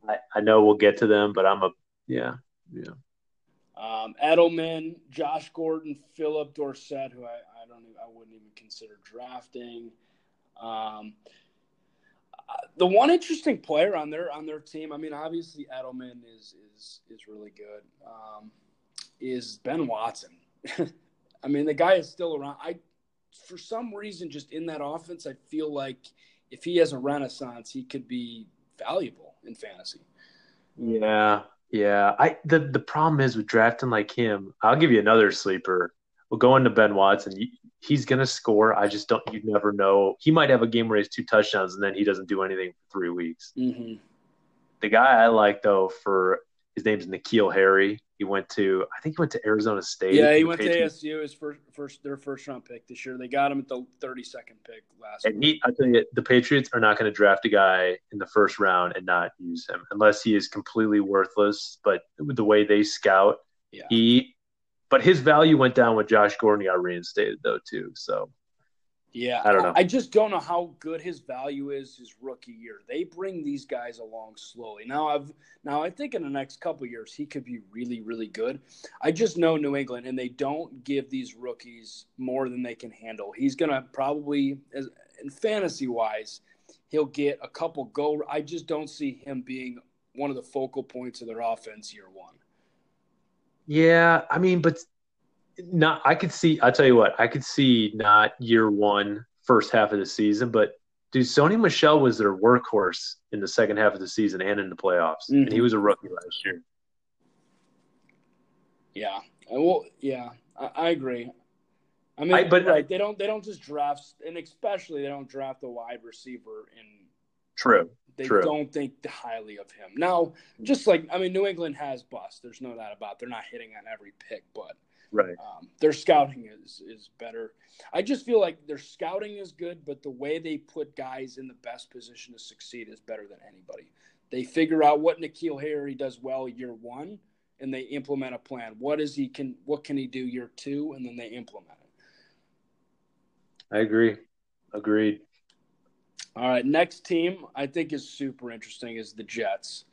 I, I know we'll get to them, but I'm a yeah, yeah. Um, Edelman, Josh Gordon, Phillip Dorsett, who I, I don't even, I wouldn't even consider drafting. Um, the one interesting player on their on their team, I mean, obviously Edelman is is is really good. Um, is Ben Watson? I mean, the guy is still around. I, for some reason, just in that offense, I feel like if he has a renaissance, he could be valuable in fantasy. Yeah, yeah. I the the problem is with drafting like him. I'll give you another sleeper. We'll go into Ben Watson. He's gonna score. I just don't. You never know. He might have a game where he has two touchdowns and then he doesn't do anything for three weeks. Mm-hmm. The guy I like though for his name's N'Keal Harry. He went to, I think he went to Arizona State. Yeah, he went Patriots. to ASU. His first, first, their first round pick this year. They got him at the thirty second pick last. And he, I tell you, the Patriots are not going to draft a guy in the first round and not use him unless he is completely worthless. But the way they scout, yeah. he, but his value went down when Josh Gordon got reinstated though too. So yeah, I don't know. I just don't know how good his value is his rookie year. They bring these guys along slowly. Now I've now I think in the next couple years he could be really really good. I just know New England and they don't give these rookies more than they can handle. He's going to probably as, in fantasy wise, he'll get a couple go I just don't see him being one of the focal points of their offense year 1. Yeah, I mean, but not I could see I'll tell you what, I could see not year one, first half of the season, but dude, Sony Michel was their workhorse in the second half of the season and in the playoffs. Mm-hmm. And he mm-hmm. was a rookie last year. Yeah. Well yeah, I, I agree. I mean, I, but right, they don't they don't just draft, and especially they don't draft a wide receiver in. True. They True. don't think highly of him. Now, just like I mean, New England has bust. There's no doubt about. It. They're not hitting on every pick, but Right. Um, their scouting is is better. I just feel like their scouting is good, but the way they put guys in the best position to succeed is better than anybody. They figure out what N'Keal Harry does well year one, and they implement a plan. What is he can what can he do year two, and then they implement it. I agree. Agreed. All right, next team I think is super interesting is the Jets.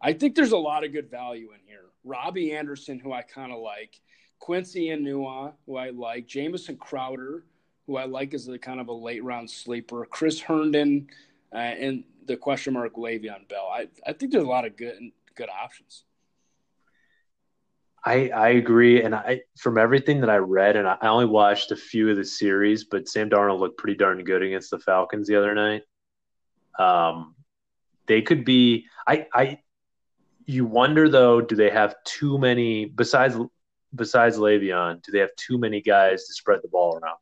I think there's a lot of good value in here. Robbie Anderson, who I kind of like. Quincy Enunwa, who I like, Jamison Crowder, who I like as a kind of a late round sleeper, Chris Herndon, uh, and the question mark Le'Veon Bell. I, I think there's a lot of good good options. I I agree, and I from everything that I read, and I only watched a few of the series, but Sam Darnold looked pretty darn good against the Falcons the other night. Um, they could be. I I. You wonder though, do they have too many besides besides Le'Veon, do they have too many guys to spread the ball around?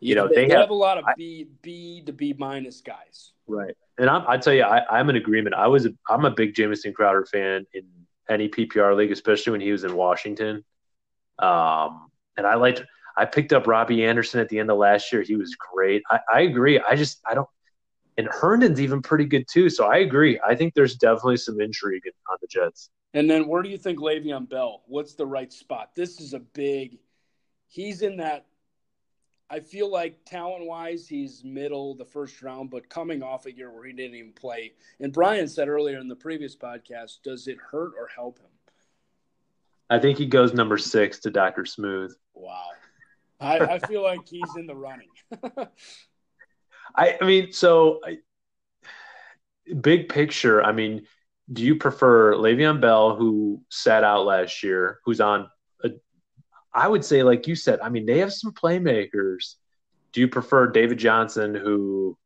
You know, they, they, have, have, a lot of B B to B minus guys. Right, and I'm, I tell you, I, am in agreement. I was, a, I'm a big Jamison Crowder fan in any PPR league, especially when he was in Washington. Um, and I liked, I picked up Robbie Anderson at the end of last year. He was great. I, I agree. I just, I don't, and Herndon's even pretty good too. So I agree. I think there's definitely some intrigue on the Jets. And then where do you think Le'Veon Bell? What's the right spot? This is a big. He's in that. I feel like talent wise, he's middle the first round, but coming off a year where he didn't even play. And Brian said earlier in the previous podcast, does it hurt or help him? I think he goes number six to Doctor Smooth. Wow, I, I feel like he's in the running. I, I mean, so I, big picture. I mean, do you prefer Le'Veon Bell, who sat out last year, who's on? A, I would say, like you said, I mean, they have some playmakers. Do you prefer David Johnson, who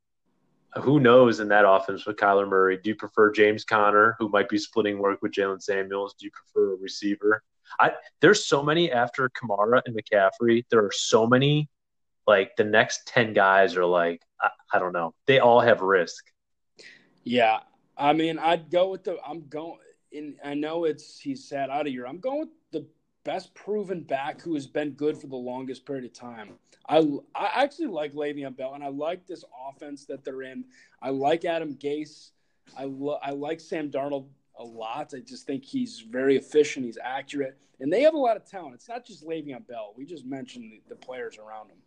who knows in that offense with Kyler Murray? Do you prefer James Conner, who might be splitting work with Jaylen Samuels? Do you prefer a receiver? I there's so many after Kamara and McCaffrey. There are so many. Like the next ten guys are like I, I don't know. They all have risk. Yeah, I mean, I'd go with the. I'm going. In, I know it's he's sat out a year. I'm going with the best proven back who has been good for the longest period of time. I I actually like Le'Veon Bell, and I like this offense that they're in. I like Adam Gase. I lo- I like Sam Darnold a lot. I just think he's very efficient. He's accurate, and they have a lot of talent. It's not just Le'Veon Bell. We just mentioned the, the players around him.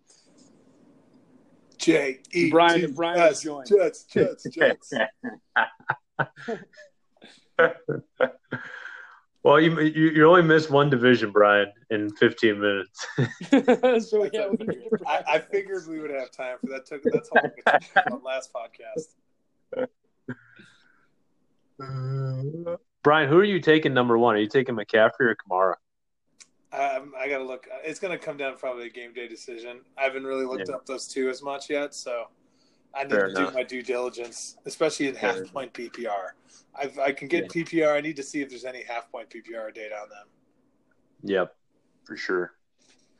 J E Brian Brian Jets, joined. Jets, Jets, Jets. well, you, you you only missed one division, Brian, in 15 minutes. so yeah, we need to I, I figured we would have time for that. Took that's all we could on last podcast. Brian, who are you taking number one? Are you taking McCaffrey or Kamara? Um, I gotta look. It's gonna come down probably a game day decision. I haven't really looked Yeah. up those two as much yet, so I need Fair to enough. do my due diligence, especially in half Fair point PPR. I've, I can get PPR. I need to see if there's any half point PPR data on them. Yep, for sure.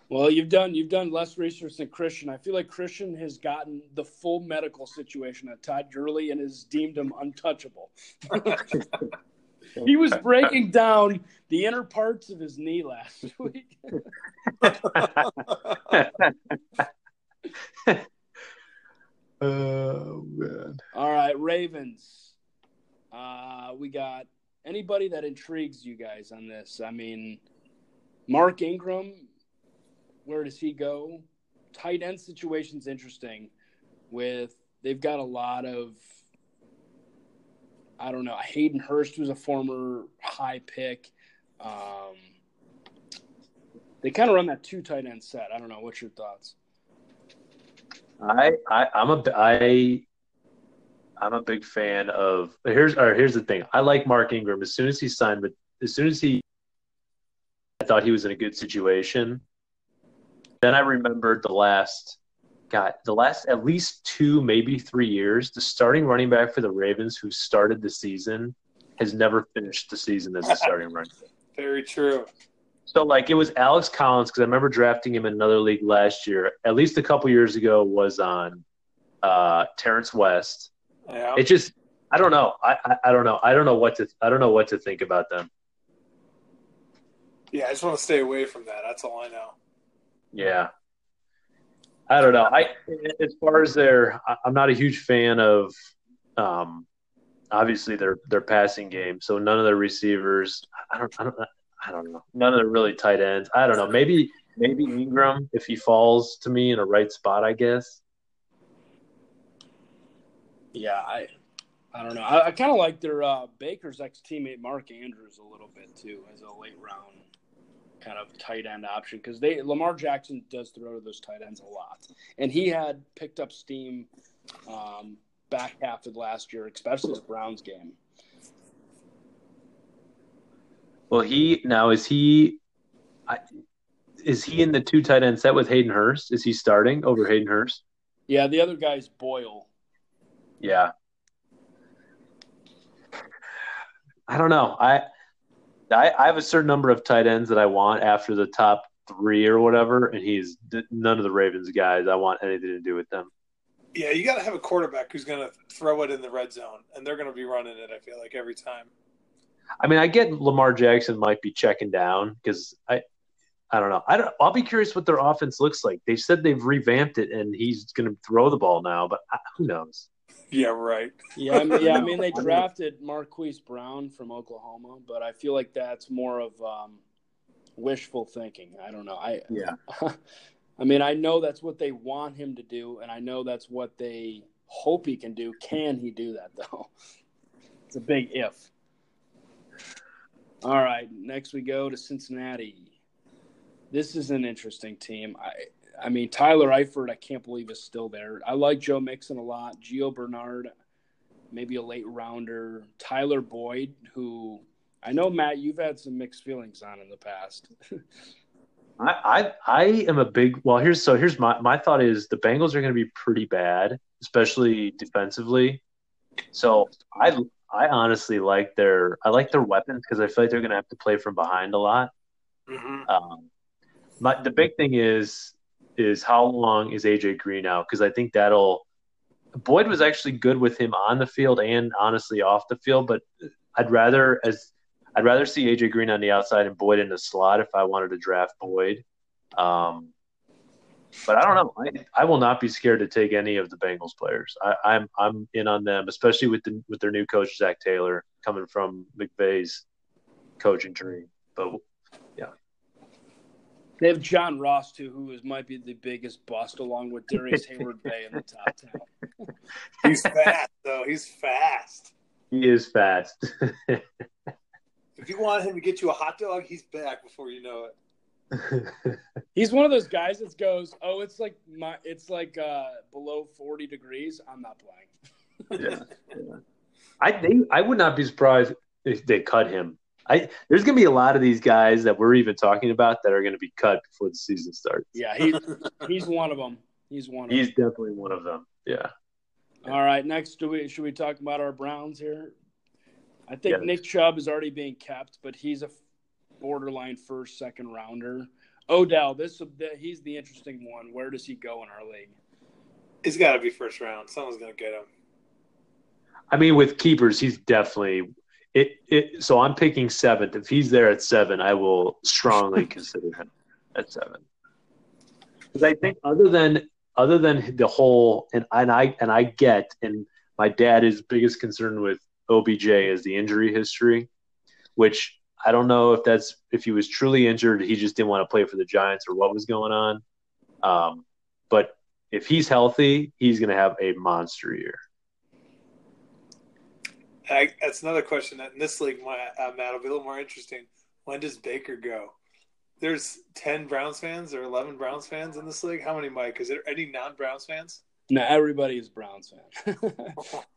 Well, you've done you've done less research than Christian. I feel like Christian has gotten the full medical situation at Todd Gurley and has deemed him untouchable. he was breaking down the inner parts of his knee last week. oh man. All right, Ravens. Uh, we got anybody that intrigues you guys on this? I mean, Mark Ingram, where does he go? Tight end situation's interesting. With they've got a lot of, I don't know. Hayden Hurst was a former high pick. Um, they kind of run that two tight end set. I don't know. What's your thoughts? I, I I'm a I I'm a big fan of here's or here's the thing. I like Mark Ingram as soon as he signed, but as soon as he I thought he was in a good situation. Then I remembered the last God, the last at least two, maybe three years, the starting running back for the Ravens who started the season has never finished the season as a starting running back. Very true. So like it was Alex Collins because I remember drafting him in another league last year. At least a couple years ago was on uh, Terrance West. Yeah. It just I don't know. I, I I don't know. I don't know what to I don't know what to think about them. yeah. I just want to stay away from that. That's all I know. Yeah. I don't know. I as far as their I'm not a huge fan of um obviously their their passing game. So none of their receivers I don't I don't I don't know. None of the really tight ends. I don't know. Maybe maybe Ingram if he falls to me in a right spot, I guess. Yeah, I I don't know. I, I kind of like their uh, Baker's ex teammate Mark Andrews a little bit too as a late round kind of tight end option because they Lamar Jackson does throw to those tight ends a lot, and he had picked up steam um, back half of last year, especially the Browns game. Well, he now is he I, is he in the two tight end set with Hayden Hurst? Is he starting over Hayden Hurst? Yeah, the other guy's Boyle. Yeah. I don't know. I, I I have a certain number of tight ends that I want after the top three or whatever, and he's none of the Ravens guys. I want anything to do with them. Yeah, you got to have a quarterback who's going to throw it in the red zone, and they're going to be running it. I feel like every time. I mean, I get Lamar Jackson might be checking down because I, I don't know. I don't. I'll be curious what their offense looks like. They said they've revamped it and he's going to throw the ball now, but I, who knows? Yeah, right. Yeah, I mean, yeah. I mean, they drafted Marquise Brown from Oklahoma, but I feel like that's more of um, wishful thinking. I don't know. I Yeah. I mean, I know that's what they want him to do, and I know that's what they hope he can do. Can he do that though? It's a big if. All right, next we go to Cincinnati. This is an interesting team. I I mean, Tyler Eifert, I can't believe is still there. I like Joe Mixon a lot. Gio Bernard, maybe a late rounder. Tyler Boyd, who I know Matt, you've had some mixed feelings on in the past. I, I I am a big well. Here's so here's my my thought is the Bengals are going to be pretty bad, especially defensively. So I I honestly like their I like their weapons because I feel like they're going to have to play from behind a lot. Mm-hmm. Um, my the big thing is is how long is AJ Green out? Because I think that'll Boyd was actually good with him on the field and honestly off the field, but I'd rather as I'd rather see AJ Green on the outside and Boyd in the slot if I wanted to draft Boyd. Um, but I don't know. I, I will not be scared to take any of the Bengals players. I, I'm I'm in on them, especially with the with their new coach Zac Taylor coming from McVay's coaching tree. But yeah, They have John Ross too, who is might be the biggest bust, along with Darius Hayward Bay in the top ten. He's fast, though. He's fast. he is fast. If you want him to get you a hot dog, he's back before you know it. He's one of those guys that goes, "Oh, it's like my, it's like uh, below forty degrees. I'm not playing." yeah, yeah. I they, I would not be surprised if they cut him. I there's gonna be a lot of these guys that we're even talking about that are gonna be cut before the season starts. Yeah, he, he's one of them. He's one of them. He's definitely one of them. Yeah. All right, next, do we should we talk about our Browns here? I think Yes. Nick Chubb is already being kept, but he's a borderline first, second rounder. Odell, this he's the interesting one. Where does he go in our league? He's got to be first round. Someone's going to get him. I mean, with keepers, he's definitely it. It. So I'm picking seventh. If he's there at seven, I will strongly consider him at seven. Because I think other than other than the whole and and I and I get and my dad is biggest concern with OBJ is the injury history, which I don't know if that's if he was truly injured, he just didn't want to play for the Giants or what was going on. Um, but if he's healthy, he's going to have a monster year. I, that's another question. That in this league, my, uh, Matt, will be a little more interesting. When does Baker go? There's 10 Browns fans or 11 Browns fans in this league. How many, Mike? Is there any non Browns fans? No, everybody is Browns fan.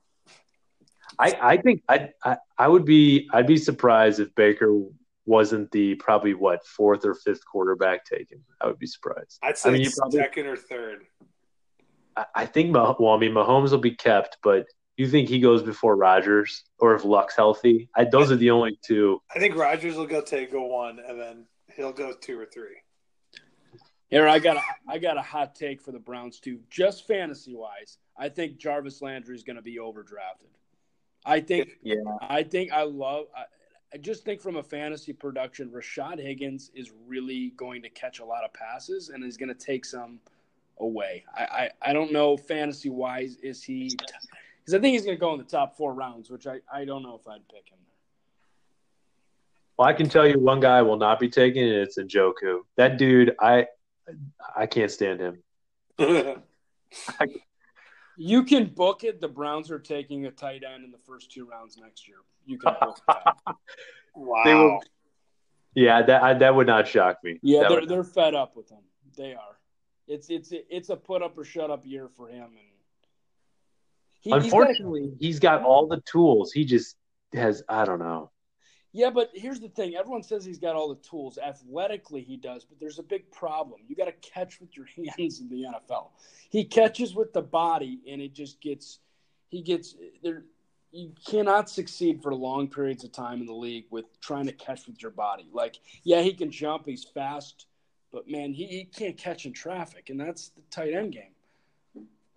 I, I think I, I I would be I'd be surprised if Baker wasn't the probably what fourth or fifth quarterback taken. I would be surprised. I'd say I mean, you probably- second or third. I, I think Mah- well, I mean Mahomes will be kept, but you think he goes before Rodgers, or if Luck's healthy? I, those are the only two. I think Rodgers will go take go one, and then he'll go two or three. Here, I got a, I got a hot take for the Browns too. Just fantasy wise, I think Jarvis Landry is going to be overdrafted. I think Yeah, I think I love. I, I just think from a fantasy production, Rashad Higgins is really going to catch a lot of passes and is going to take some away. I, I, I don't know fantasy wise is he because I think he's going to go in the top four rounds, which I, I don't know if I'd pick him. well, I can tell you one guy will not be taken, and it's Njoku. That dude, I I can't stand him. You can book it. The Browns are taking a tight end in the first two rounds next year. You can book that. wow. They will- Yeah, that I, that would not shock me. Yeah, That they're they're fed up with him. They are. It's it's it's a put up or shut up year for him, and he, he's got- Unfortunately, he's got all the tools. He just has I don't know. Yeah, but here's the thing: everyone says he's got all the tools. Athletically, he does, but there's a big problem. You got to catch with your hands in the NFL. He catches with the body, and it just gets he gets there. You cannot succeed for long periods of time in the league with trying to catch with your body. Like, yeah, he can jump, he's fast, but man, he, he can't catch in traffic, and that's the tight end game.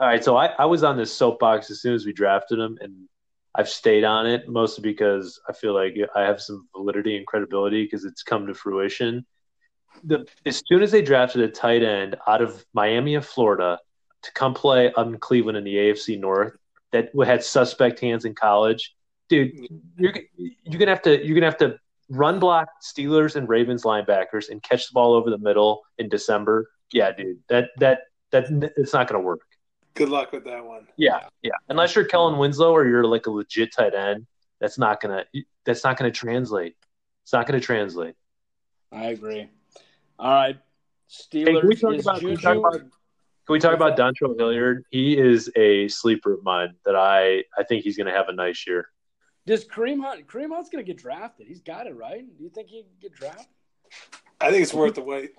All right, so I, I was on this soapbox as soon as we drafted him, and I've stayed on it mostly because I feel like I have some validity and credibility because it's come to fruition. The as soon as they drafted a tight end out of Miami of Florida to come play in Cleveland in the AFC North that had suspect hands in college, dude, you're you're gonna have to you're gonna have to run block Steelers and Ravens linebackers and catch the ball over the middle in December. Yeah, dude, that that that it's not gonna work. Good luck with that one. Yeah, yeah. Unless you're Kellen Winslow or you're like a legit tight end, that's not gonna that's not gonna translate. It's not gonna translate. I agree. All right, Hey, can we talk is about can we Juju. talk about can we talk about Dontrell Hilliard? He is a sleeper of mine that I I think he's gonna have a nice year. Does Kareem Hunt? Kareem Hunt's going to get drafted. He's got it right. Do you think he can get drafted? I think it's worth the wait.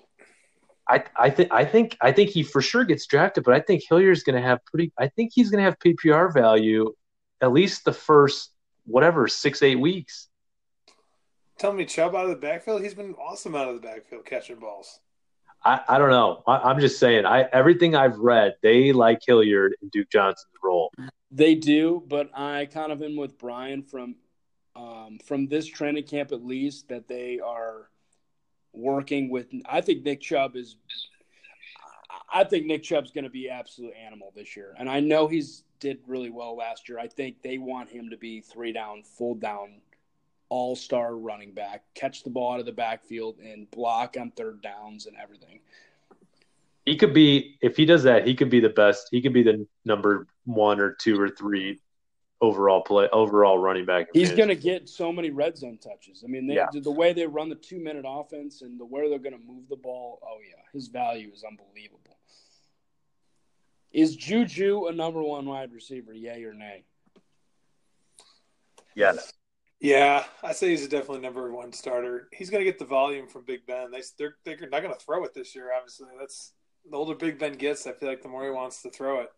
I I think I think I think he for sure gets drafted, but I think Hilliard's gonna have pretty I think he's gonna have PPR value at least the first whatever six eight weeks. Tell me, Chubb out of the backfield. He's been awesome out of the backfield catching balls. I, I don't know. I, am just saying. I everything I've read, they like Hilliard and Duke Johnson's role. They do, but I kind of am with Brian from um, from this training camp at least that they are working with. I think Nick Chubb is. I think Nick Chubb's going to be absolute animal this year, and I know he's did really well last year. I think they want him to be three down, full down, all star running back, catch the ball out of the backfield, and block on third downs and everything. He could be if he does that, he could be the best. He could be the number one or two or three overall play overall running back. He's going to get so many red zone touches. I mean, they, Yeah. the way they run the two minute offense and the where they're going to move the ball. Oh yeah, his value is unbelievable. Is Juju a number one wide receiver? Yay or nay? Yes. Yeah, I say he's a definitely number one starter. He's going to get the volume from Big Ben. They they're they're not going to throw it this year. Obviously, that's the older Big Ben gets. I feel like the more he wants to throw it.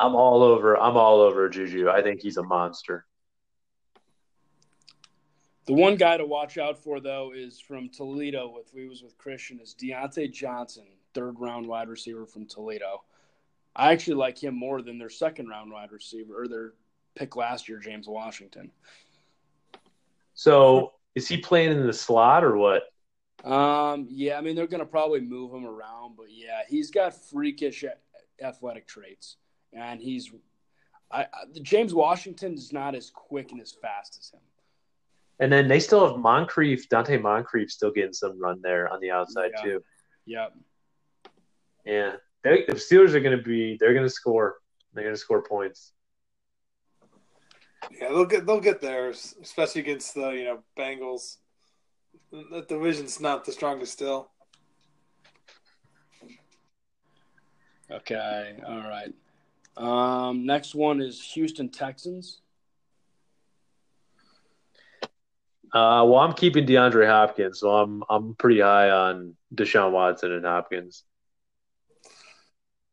I'm all over. I'm all over Juju. I think he's a monster. The one guy to watch out for though is from Toledo. With we was with Christian is Diontae Johnson, third round wide receiver from Toledo. I actually like him more than their second round wide receiver or their pick last year, James Washington. So is he playing in the slot or what? Um, yeah, I mean they're going to probably move him around, but yeah, he's got freakish athletic traits, and he's. I, I James Washington is not as quick and as fast as him. And then they still have Moncrief, Donte Moncrief, still getting some run there on the outside Yeah. too. Yep. Yeah, they, the Steelers are going to be. They're going to score. They're going to score points. Yeah, they'll get they'll get there, especially against the you know Bengals. The division's not the strongest still. Okay. All right. Um, next one is Houston Texans. Uh, well, I'm keeping DeAndre Hopkins, so I'm I'm pretty high on Deshaun Watson and Hopkins.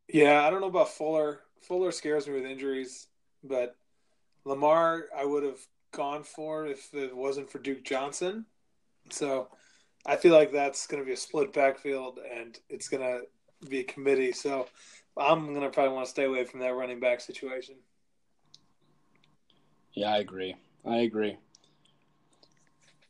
Yeah, I don't know about Fuller. Fuller scares me with injuries, but Lamar I would have gone for if it wasn't for Duke Johnson. So I feel like that's going to be a split backfield and it's going to be a committee. So I'm going to probably want to stay away from that running back situation. Yeah, I agree. I agree.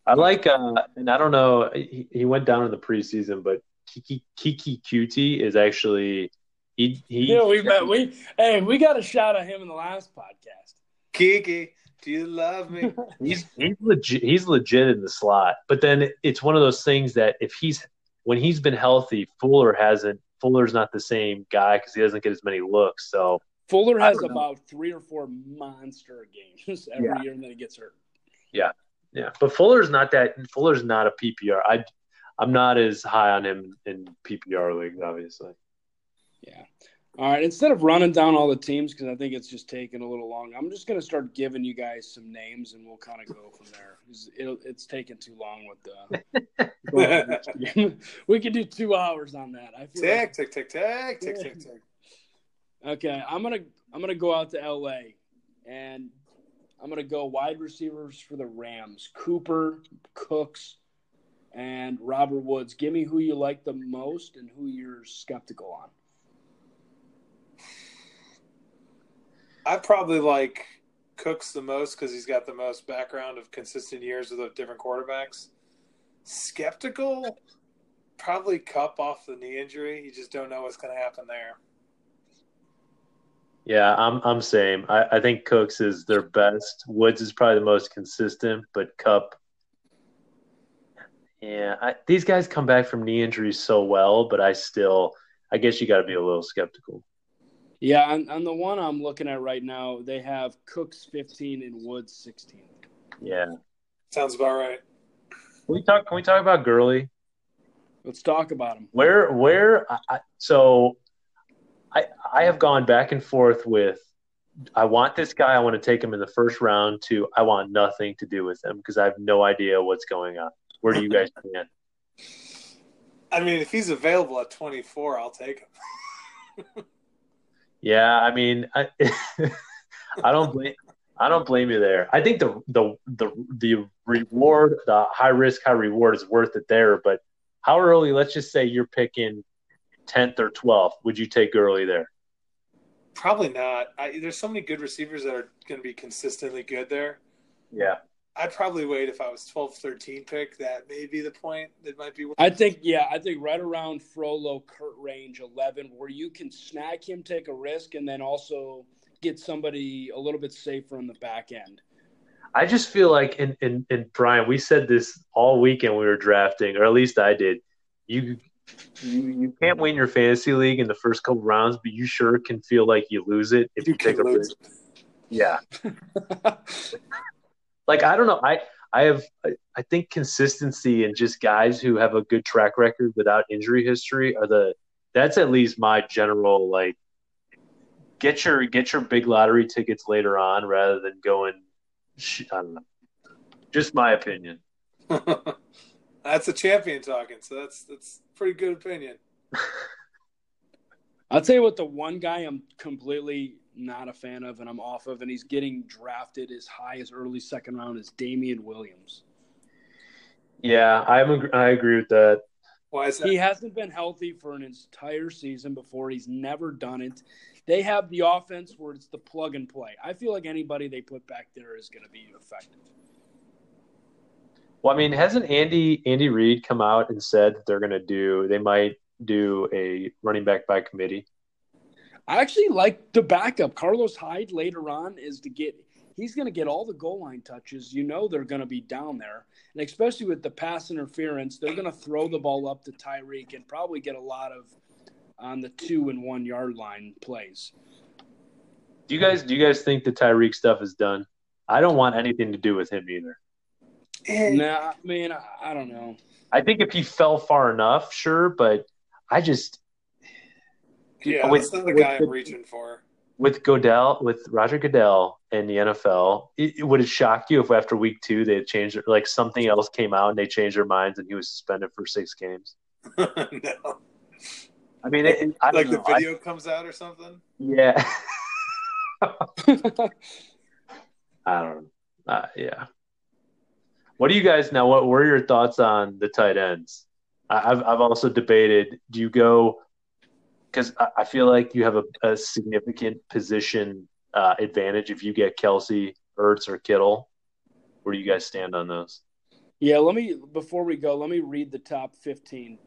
I like, uh, and I don't know, he, he went down in the preseason, but Keke Keke Coutee is actually he he. Yeah, we met. We hey, we got a shot at him in the last podcast. Kiki, do you love me? He's he's legit. He's legit in the slot, but then it's one of those things that if he's when he's been healthy, Fuller hasn't. Fuller's not the same guy because he doesn't get as many looks. So Fuller has about three or four monster games every Yeah. year, and then he gets hurt. Yeah, yeah, but Fuller's not that. Fuller's not a PPR. I I'm not as high on him in PPR leagues, obviously. Yeah. All right. Instead of running down all the teams, because I think it's just taking a little long, I'm just going to start giving you guys some names, and we'll kind of go from there. It's, it'll, it's taking too long with the. going to the next game. we could do two hours on that. I feel like- tick, tick, tick, tick, tick, tick, tick. Okay, I'm gonna I'm gonna go out to LA, and I'm gonna go wide receivers for the Rams: Cooper, Cooks, and Robert Woods. Give me who you like the most and who you're skeptical on. I probably like Cooks the most because he's got the most background of consistent years with different quarterbacks. Skeptical, probably Kupp off the knee injury. You just don't know what's going to happen there. Yeah, I'm I'm same. I, I think Cooks is their best. Woods is probably the most consistent, but Kupp. Yeah, I, these guys come back from knee injuries so well, but I still, I guess you got to be a little skeptical. Yeah, on, on the one I'm looking at right now, they have Cooks 15 and Woods 16. Yeah. Sounds about right. Can we talk? Can we talk about Gurley? Let's talk about him. Where where I, I- so I I have gone back and forth with I want this guy I want to take him in the first round to I want nothing to do with him because I have no idea what's going on. Where do you guys stand? I mean, if he's available at 24, I'll take him. Yeah, I mean I I don't blame I don't blame you there. I think the the the the reward, the high risk, high reward is worth it there, but how early? Let's just say you're picking tenth or twelfth. Would you take Gurley there? Probably not. I, there's so many good receivers that are going to be consistently good there. Yeah. I'd probably wait if I was 12, 13 pick. That may be the point. That might be. I think, yeah, I think right around Frollo, Kurt range, 11, where you can snag him, take a risk, and then also get somebody a little bit safer on the back end. I just feel like, in, in, in Brian, we said this all weekend we were drafting, or at least I did. You you, you can't win your fantasy league in the first couple rounds, but you sure can feel like you lose it if you, you take a risk. Yeah. like I don't know. I I have I think consistency and just guys who have a good track record without injury history are the that's at least my general like get your get your big lottery tickets later on rather than going I don't know. Just my opinion. that's a champion talking, so that's that's pretty good opinion. I'll tell you what, the one guy I'm completely not a fan of and I'm off of, and he's getting drafted as high as early second round as Damien Williams. Yeah, I'm I agree with that. Why is that? He hasn't been healthy for an entire season before. He's never done it. They have the offense where it's the plug and play. I feel like anybody they put back there is going to be effective. Well, I mean, hasn't Andy Andy Reid come out and said that they're going to do? They might do a running back by committee. I actually like the backup. Carlos Hyde later on is to get he's going to get all the goal line touches. You know they're going to be down there, and especially with the pass interference, they're going to throw the ball up to Tyreek and probably get a lot of on the two and one yard line plays. Do you guys do you guys think the Tyreek stuff is done? I don't want anything to do with him either. Nah, man, I, I don't know. I think if he fell far enough, sure, but I just yeah, with, that's not the guy I'm reaching for. With Goodell, with Roger Goodell in the NFL, it, would it shock you if after week two they changed like something else came out and they changed their minds and he was suspended for six games? no. I mean, it, I like know. the video I, comes out or something. Yeah. I don't. Uh, yeah. What do you guys now? What were your thoughts on the tight ends? I've I've also debated. Do you go because I feel like you have a, a significant position uh, advantage if you get Kelce, Ertz, or Kittle. Where do you guys stand on those? Yeah, let me before we go, let me read the top fifteen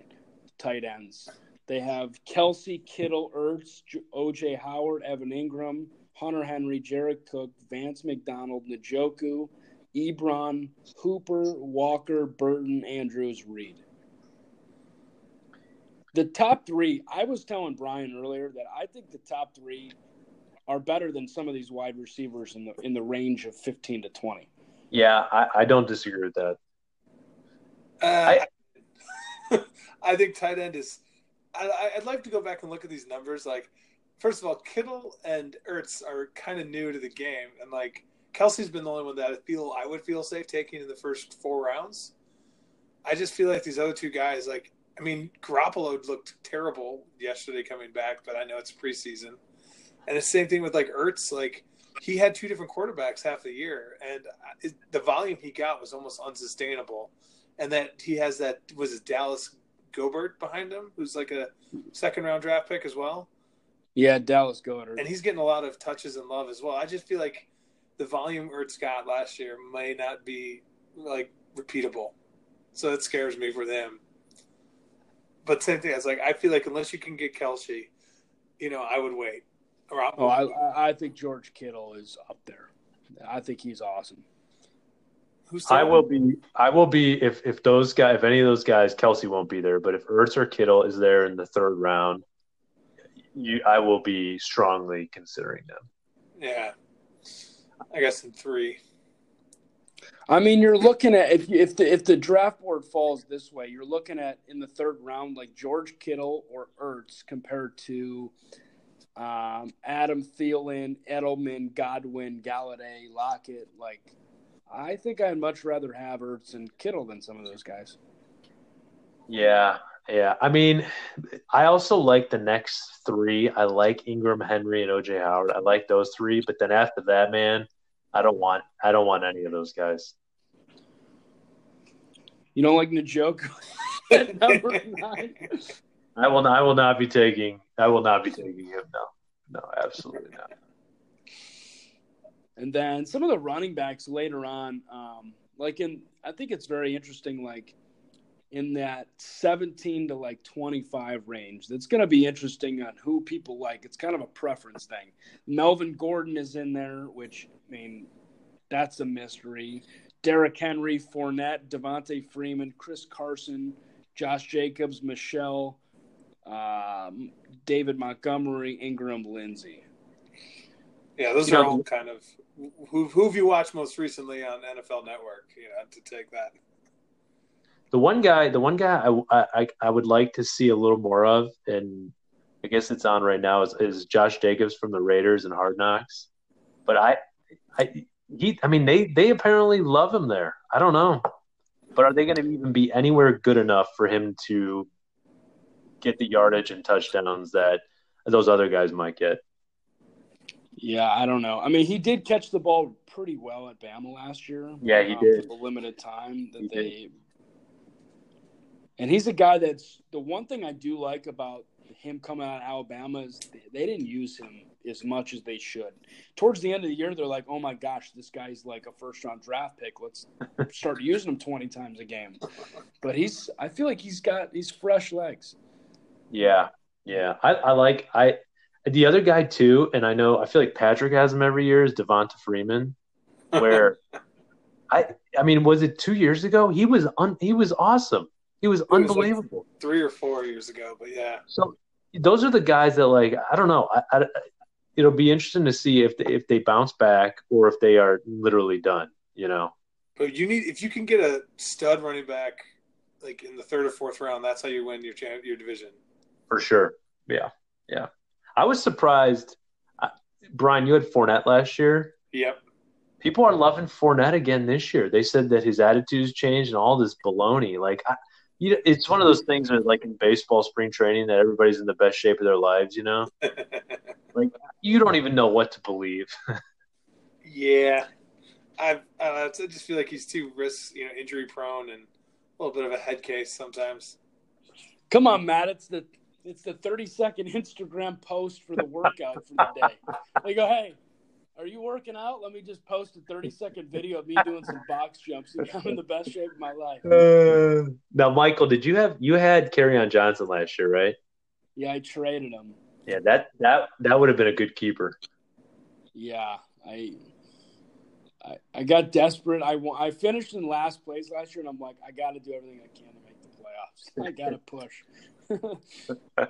tight ends. They have Kelce, Kittle, Ertz, OJ Howard, Evan Engram, Hunter Henry, Jared Cook, Vance McDonald, Njoku, Ebron, Hooper, Walker, Burton, Andrews, Reed the top three, I was telling Brian earlier that I think the top three are better than some of these wide receivers in the in the range of fifteen to twenty. Yeah, I, I don't disagree with that. Uh, I, I think tight end is. I, I'd like to go back and look at these numbers. Like, first of all, Kittle and Ertz are kind of new to the game, and like Kelce's been the only one that I feel I would feel safe taking in the first four rounds. I just feel like these other two guys, like I mean, Garoppolo looked terrible yesterday coming back, but I know it's preseason. And the same thing with like Ertz, like he had two different quarterbacks half the year, and uh, it, the volume he got was almost unsustainable. And that he has that was it Dallas Goedert behind him, who's like a second round draft pick as well. Yeah, Dallas Goedert, and he's getting a lot of touches and love as well. I just feel like the volume Ertz got last year may not be like repeatable, so that scares me for them but same thing. It's like I feel like unless you can get Kelce, you know, I would wait. oh, I, I think George Kittle is up there. I think he's awesome. Who's I will be. I will be if if those guys, if any of those guys, Kelce won't be there. But if Ertz or Kittle is there in the third round, you, I will be strongly considering them. Yeah, I guess in three. I mean, you're looking at if if the if the draft board falls this way, you're looking at in the third round like George Kittle or Ertz compared to um, Adam Thielen, Edelman, Godwin, Golladay, Lockett. Like, I think I'd much rather have Ertz and Kittle than some of those guys. Yeah, yeah. I mean, I also like the next three. I like Engram, Henry, and OJ Howard. I like those three, but then after that, man, I don't want I don't want any of those guys. You don't like Njoku? at number nine. I will. Not, I will not be taking. I will not be taking him. No, no, absolutely not. And then some of the running backs later on, um, like in, I think it's very interesting. Like in that 17 to like 25 range. That's going to be interesting on who people like. It's kind of a preference thing. Melvin Gordon is in there, which, I mean, that's a mystery. Derrick Henry, Fournette, Devonta Freeman, Chris Carson, Josh Jacobs, Michel, um, David Montgomery, Ingram, Lindsey. Yeah, those You are know- all kind of who who have you watched most recently on NFL Network? You know, to take that. The one guy, the one guy I, I, I would like to see a little more of, and I guess it's on right now, is, is Josh Jacobs from the Raiders and Hard Knocks. But I, I, he, I mean, they, they apparently love him there. I don't know, but are they going to even be anywhere good enough for him to get the yardage and touchdowns that those other guys might get? Yeah, I don't know. I mean, he did catch the ball pretty well at Bama last year. Yeah, he um, did. For the limited time that He they. And he's a guy that's the one thing I do like about him coming out of Alabama is they didn't use him as much as they should. Towards the end of the year, they're like, "Oh my gosh, this guy's like a first round draft pick. Let's start using him twenty times a game." But he's, I feel like he's got these fresh legs. Yeah, yeah. I, I like I the other guy too, and I know I feel like Patrick has him every year is Devonta Freeman, where I I mean, was it two years ago? He was un, he was awesome. He was was like- unbelievable. Three or four years ago, but yeah, so those are the guys that like I don't know. I, I, it'll be interesting to see if they, if they bounce back or if they are literally done. You know. but you need if you can get a stud running back like in the third or fourth round, that's how you win your champ, your division. For sure. Yeah. Yeah. I was surprised. uh, Brian, you had Fournette last year. Yep. People are loving Fournette again this year. They said that his attitude's changed and all this baloney. Like, I, you, it's one of those things where, like in baseball spring training, that everybody's in the best shape of their lives. You know, like you don't even know what to believe. yeah, I I, I just feel like he's too risk, you know, injury prone and a little bit of a head case sometimes. Come on, Matt. It's the it's the thirty second Instagram post for the workout for the day. They go, hey, are you working out? Let me just post a thirty second video of me doing some box jumps and I'm in the best shape of my life. Uh, now, Michael, did you have you had on Johnson last year, right? Yeah, I traded him. Yeah, that that that would have been a good keeper. Yeah, I. I, I got desperate. I, I finished in last place last year, and I'm like, I got to do everything I can to make the playoffs. I got to push.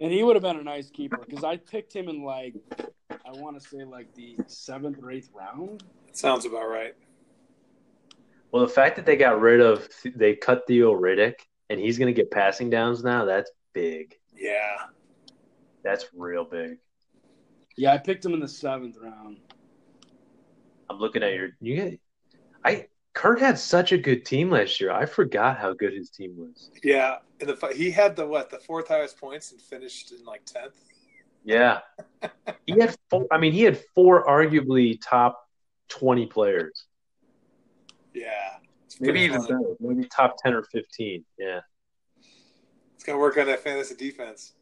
and he would have been a nice keeper because I picked him in like, I want to say like the seventh or eighth round. Sounds about right. Well, the fact that they got rid of they cut Theo Riddick and he's going to get passing downs now, that's big. Yeah. That's real big. Yeah, I picked him in the seventh round. I'm looking at your you get I Kurt had such a good team last year. I forgot how good his team was. Yeah, and the fi- he had the what the fourth highest points and finished in like tenth. Yeah. he had four I mean he had four arguably top 20 players. Yeah, it's Maybe even better. Maybe top 10 or 15. Yeah. It's gonna work on that fantasy defense.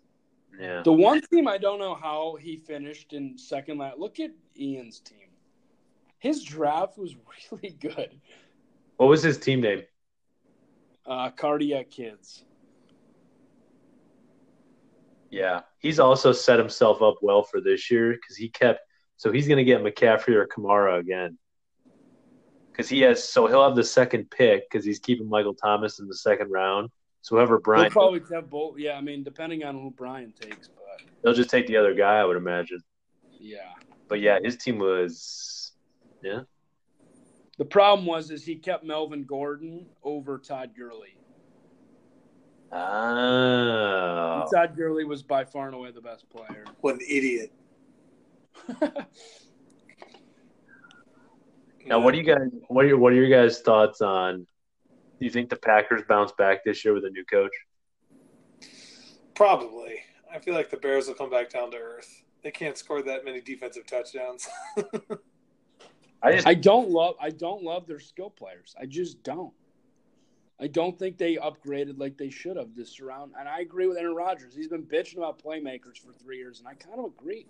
Yeah. The one team I don't know how he finished in second last. Look at Ian's team. His draft was really good. What was his team name? Uh, cardiac kids. Yeah, he's also set himself up well for this year because he kept. So he's going to get McCaffrey or Kamara again because he has. So he'll have the second pick because he's keeping Michael Thomas in the second round. So whoever Brian, probably have both. Yeah, I mean, depending on who Brian takes, but they'll just take the other guy, I would imagine. yeah. But yeah, his team was. Yeah, The problem was is he kept Melvin Gordon over Todd Gurley. Oh, And Todd Gurley was by far and away the best player. What an idiot! now what do you guys? What are your What are your guys' thoughts on? Do you think the Packers bounce back this year with a new coach? Probably. I feel like the Bears will come back down to earth. They can't score that many defensive touchdowns. I just I don't love I don't love their skill players. I just don't. I don't think they upgraded like they should have this round. And I agree with Aaron Rodgers. He's been bitching about playmakers for three years, and I kind of agree.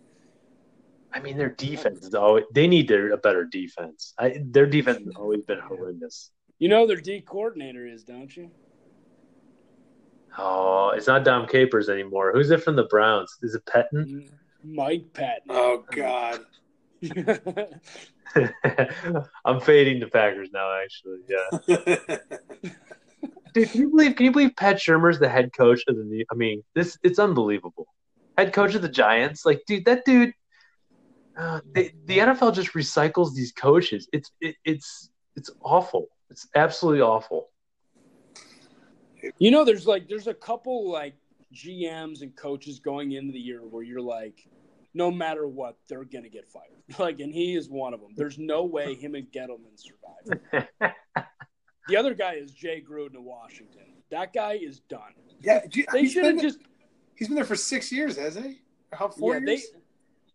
I mean, their defense is always they need their, a better defense. I, their defense has always been horrendous. You know their D coordinator is, don't you? Oh, it's not Dom Capers anymore. Who's it from the Browns? Is it Pettine? Mike Patton. Oh God. I'm fading the Packers now. Actually, yeah. Dude, can you believe? Can you believe Pat Shurmur's the head coach of the? I mean, this it's unbelievable. Head coach of the Giants, like, dude, that dude. Uh, they, the NFL just recycles these coaches. It's it, it's it's awful. It's absolutely awful. You know, there's like there's a couple like GMs and coaches going into the year where you're like, no matter what, they're gonna get fired. Like, and he is one of them. There's no way him and Gettleman survive. the other guy is Jay Gruden of Washington. That guy is done. yeah, do you- They should have just He's been there for six years, hasn't he? How four yeah, years? they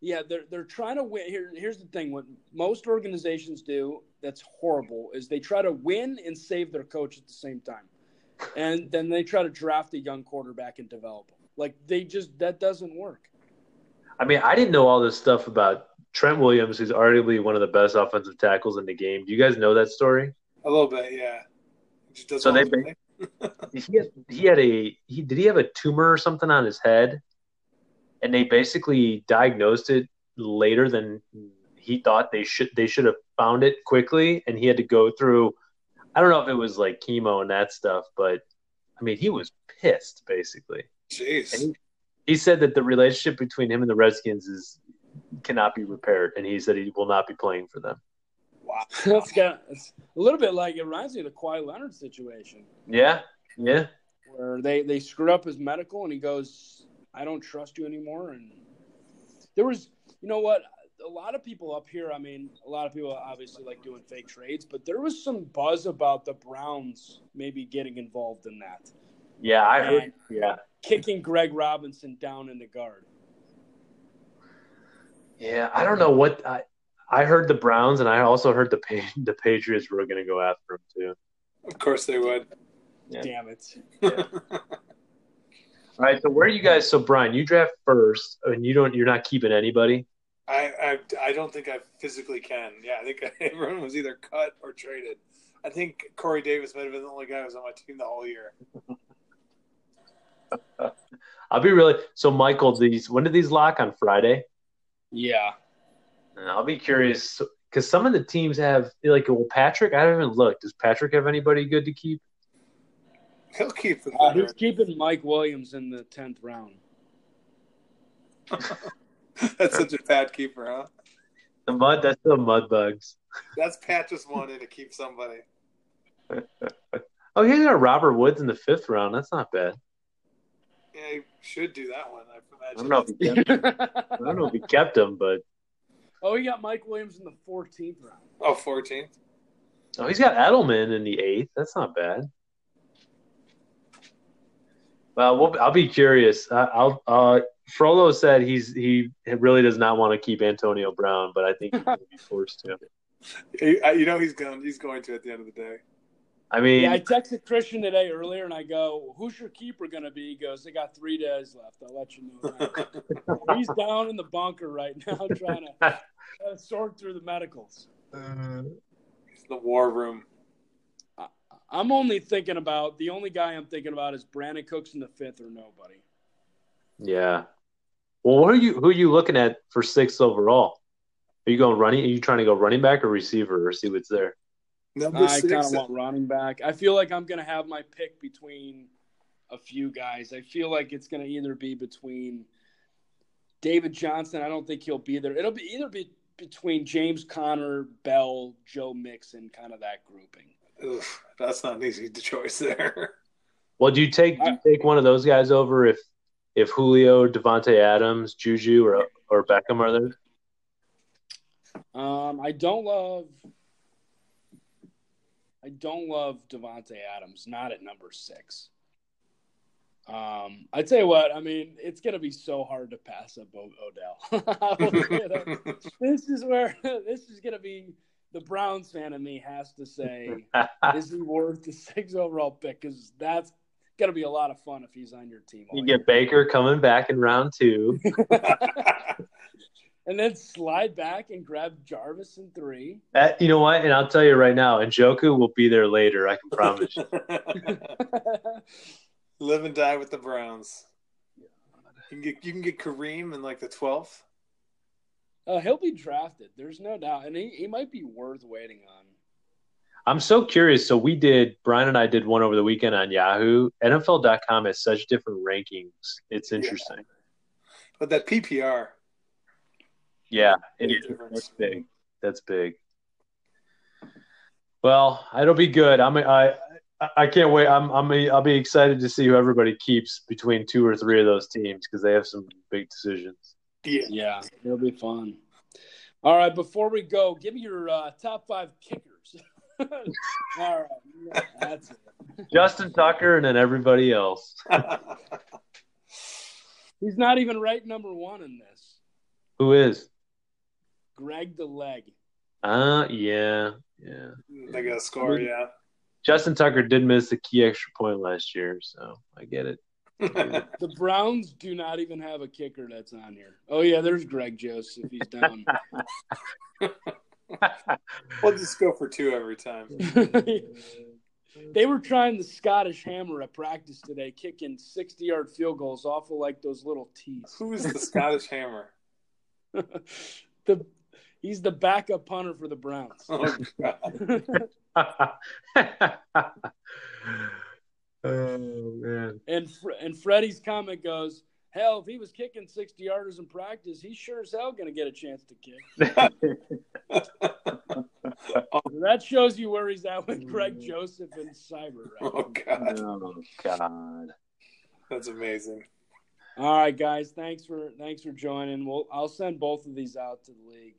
yeah, they're they're trying to win. Here, here's the thing: what most organizations do that's horrible is they try to win and save their coach at the same time, and then they try to draft a young quarterback and develop him. Like they just that doesn't work. I mean, I didn't know all this stuff about Trent Williams, who's arguably one of the best offensive tackles in the game. Do you guys know that story? A little bit, yeah. So they- he had, he had a he did he have a tumor or something on his head and they basically diagnosed it later than he thought they should they should have found it quickly and he had to go through I don't know if it was like chemo and that stuff but I mean he was pissed basically Jeez. and he, said that the relationship between him and the Redskins is cannot be repaired and he said he will not be playing for them Wow. That's got it's a little bit like it reminds me of the Kawhi Leonard situation yeah yeah where they they screwed up his medical and he goes, "I don't trust you anymore." And there was, you know what? A lot of people up here. I mean, a lot of people obviously like doing fake trades, but there was some buzz about the Browns maybe getting involved in that, yeah I heard And yeah kicking Greg Robinson down in the guard. Yeah, I don't know what I I heard the Browns and I also heard the the Patriots were going to go after him too. Of course they would. Yeah. Damn it! All right, so where are you guys? So Brian, you draft first, and you don't. You're not keeping anybody. I, I I don't think I physically can. Yeah, I think everyone was either cut or traded. I think Corey Davis might have been the only guy who was on my team the whole year. I'll be really. So Michael, these when did these lock on Friday? Yeah, And I'll be curious because some of the teams have like well Patrick. I haven't even looked. Does Patrick have anybody good to keep? He'll keep the uh, he's keeping Mike Williams in the tenth round. That's such a bad keeper, huh? The mud. That's the mud bugs. That's Pat just wanted to keep somebody. Oh, he got Robert Woods in the fifth round. That's not bad. Yeah, he should do that one. I I don't know if he kept, I don't know if he kept him, but oh, he got Mike Williams in the fourteenth round. Oh, 14th. Oh, he's got Edelman in the eighth. That's not bad. Well, we'll I'll be curious. I, I'll. Uh, Frollo said he's he really does not want to keep Antonio Brown, but I think he's going to be forced to. You know he's going. He's going to at the end of the day. I mean, Yeah, I texted Christian today earlier, and I go, "Who's your keeper going to be?" He goes, "They got three days left. I'll let you know." He's down in the bunker right now, trying to, trying to sort through the medicals. Uh, He's in the war room. I'm only thinking about the only guy I'm thinking about is Brandin Cooks in the fifth or nobody. yeah. Well, what are you who are you looking at for sixth overall? Are you going running? Are you trying to go running back or receiver or see what's there? Number I kind of want running back. I feel like I'm going to have my pick between a few guys. I feel like it's going to either be between David Johnson. I don't think he'll be there. It'll be either be between James Conner, Bell, Joe Mixon, kind of that grouping. Oof, that's not an easy choice there. Well, do you take do you take one of those guys over if if Julio, Davante Adams, Juju, or or Beckham are there? Um, I don't love. I don't love Davante Adams. Not at number six. Um, I tell you what. I mean, it's gonna be so hard to pass up Odell. I will say that. this is where this is gonna be the Browns fan in me has to say, is he worth the six overall pick? Because that's going to be a lot of fun if he's on your team. You year. get Baker coming back in round two. and then slide back and grab Jarvis in three. Uh, you know what? And I'll tell you right now, Njoku will be there later. I can promise you. Live and die with the Browns. You can get you can get Kareem in like the twelfth. uh, he'll be drafted. There's no doubt, and he, he might be worth waiting on. I'm so curious. So we did, Brian and I did one over the weekend on Yahoo. NFL.com has such different rankings. It's interesting. But that PPR, Yeah, it Big That's big. That's big. Well, it'll be good. I'm I I- I can't wait. I'm I'm I'll be excited to see who everybody keeps between two or three of those teams because they have some big decisions. yeah, Yeah, it'll be fun. All right, before we go, give me your uh, top five kickers. All right, that's it. Justin Tucker and then everybody else. He's not even ranked number one in this. Who is? Greg the Leg. Uh yeah, yeah. they got to score. Yeah, Justin Tucker did miss the key extra point last year, so I get it. The Browns do not even have a kicker that's on here. Oh yeah, there's Greg Joseph. He's down. we'll just go for two every time. they were trying the Scottish hammer at practice today, kicking 60 yard field goals off of like those little tees. Who is the Scottish Hammer? the he's the backup punter for the Browns. Oh God! oh man. And Fre- and Freddie's comment goes, "Hell, if he was kicking 60 yarders in practice, he's sure as hell going to get a chance to kick." that shows you where he's at with mm. Greg Joseph and Seibert. Right? Oh God! Oh God. That's amazing. All right, guys. Thanks for thanks for joining. We'll I'll send both of these out to the league.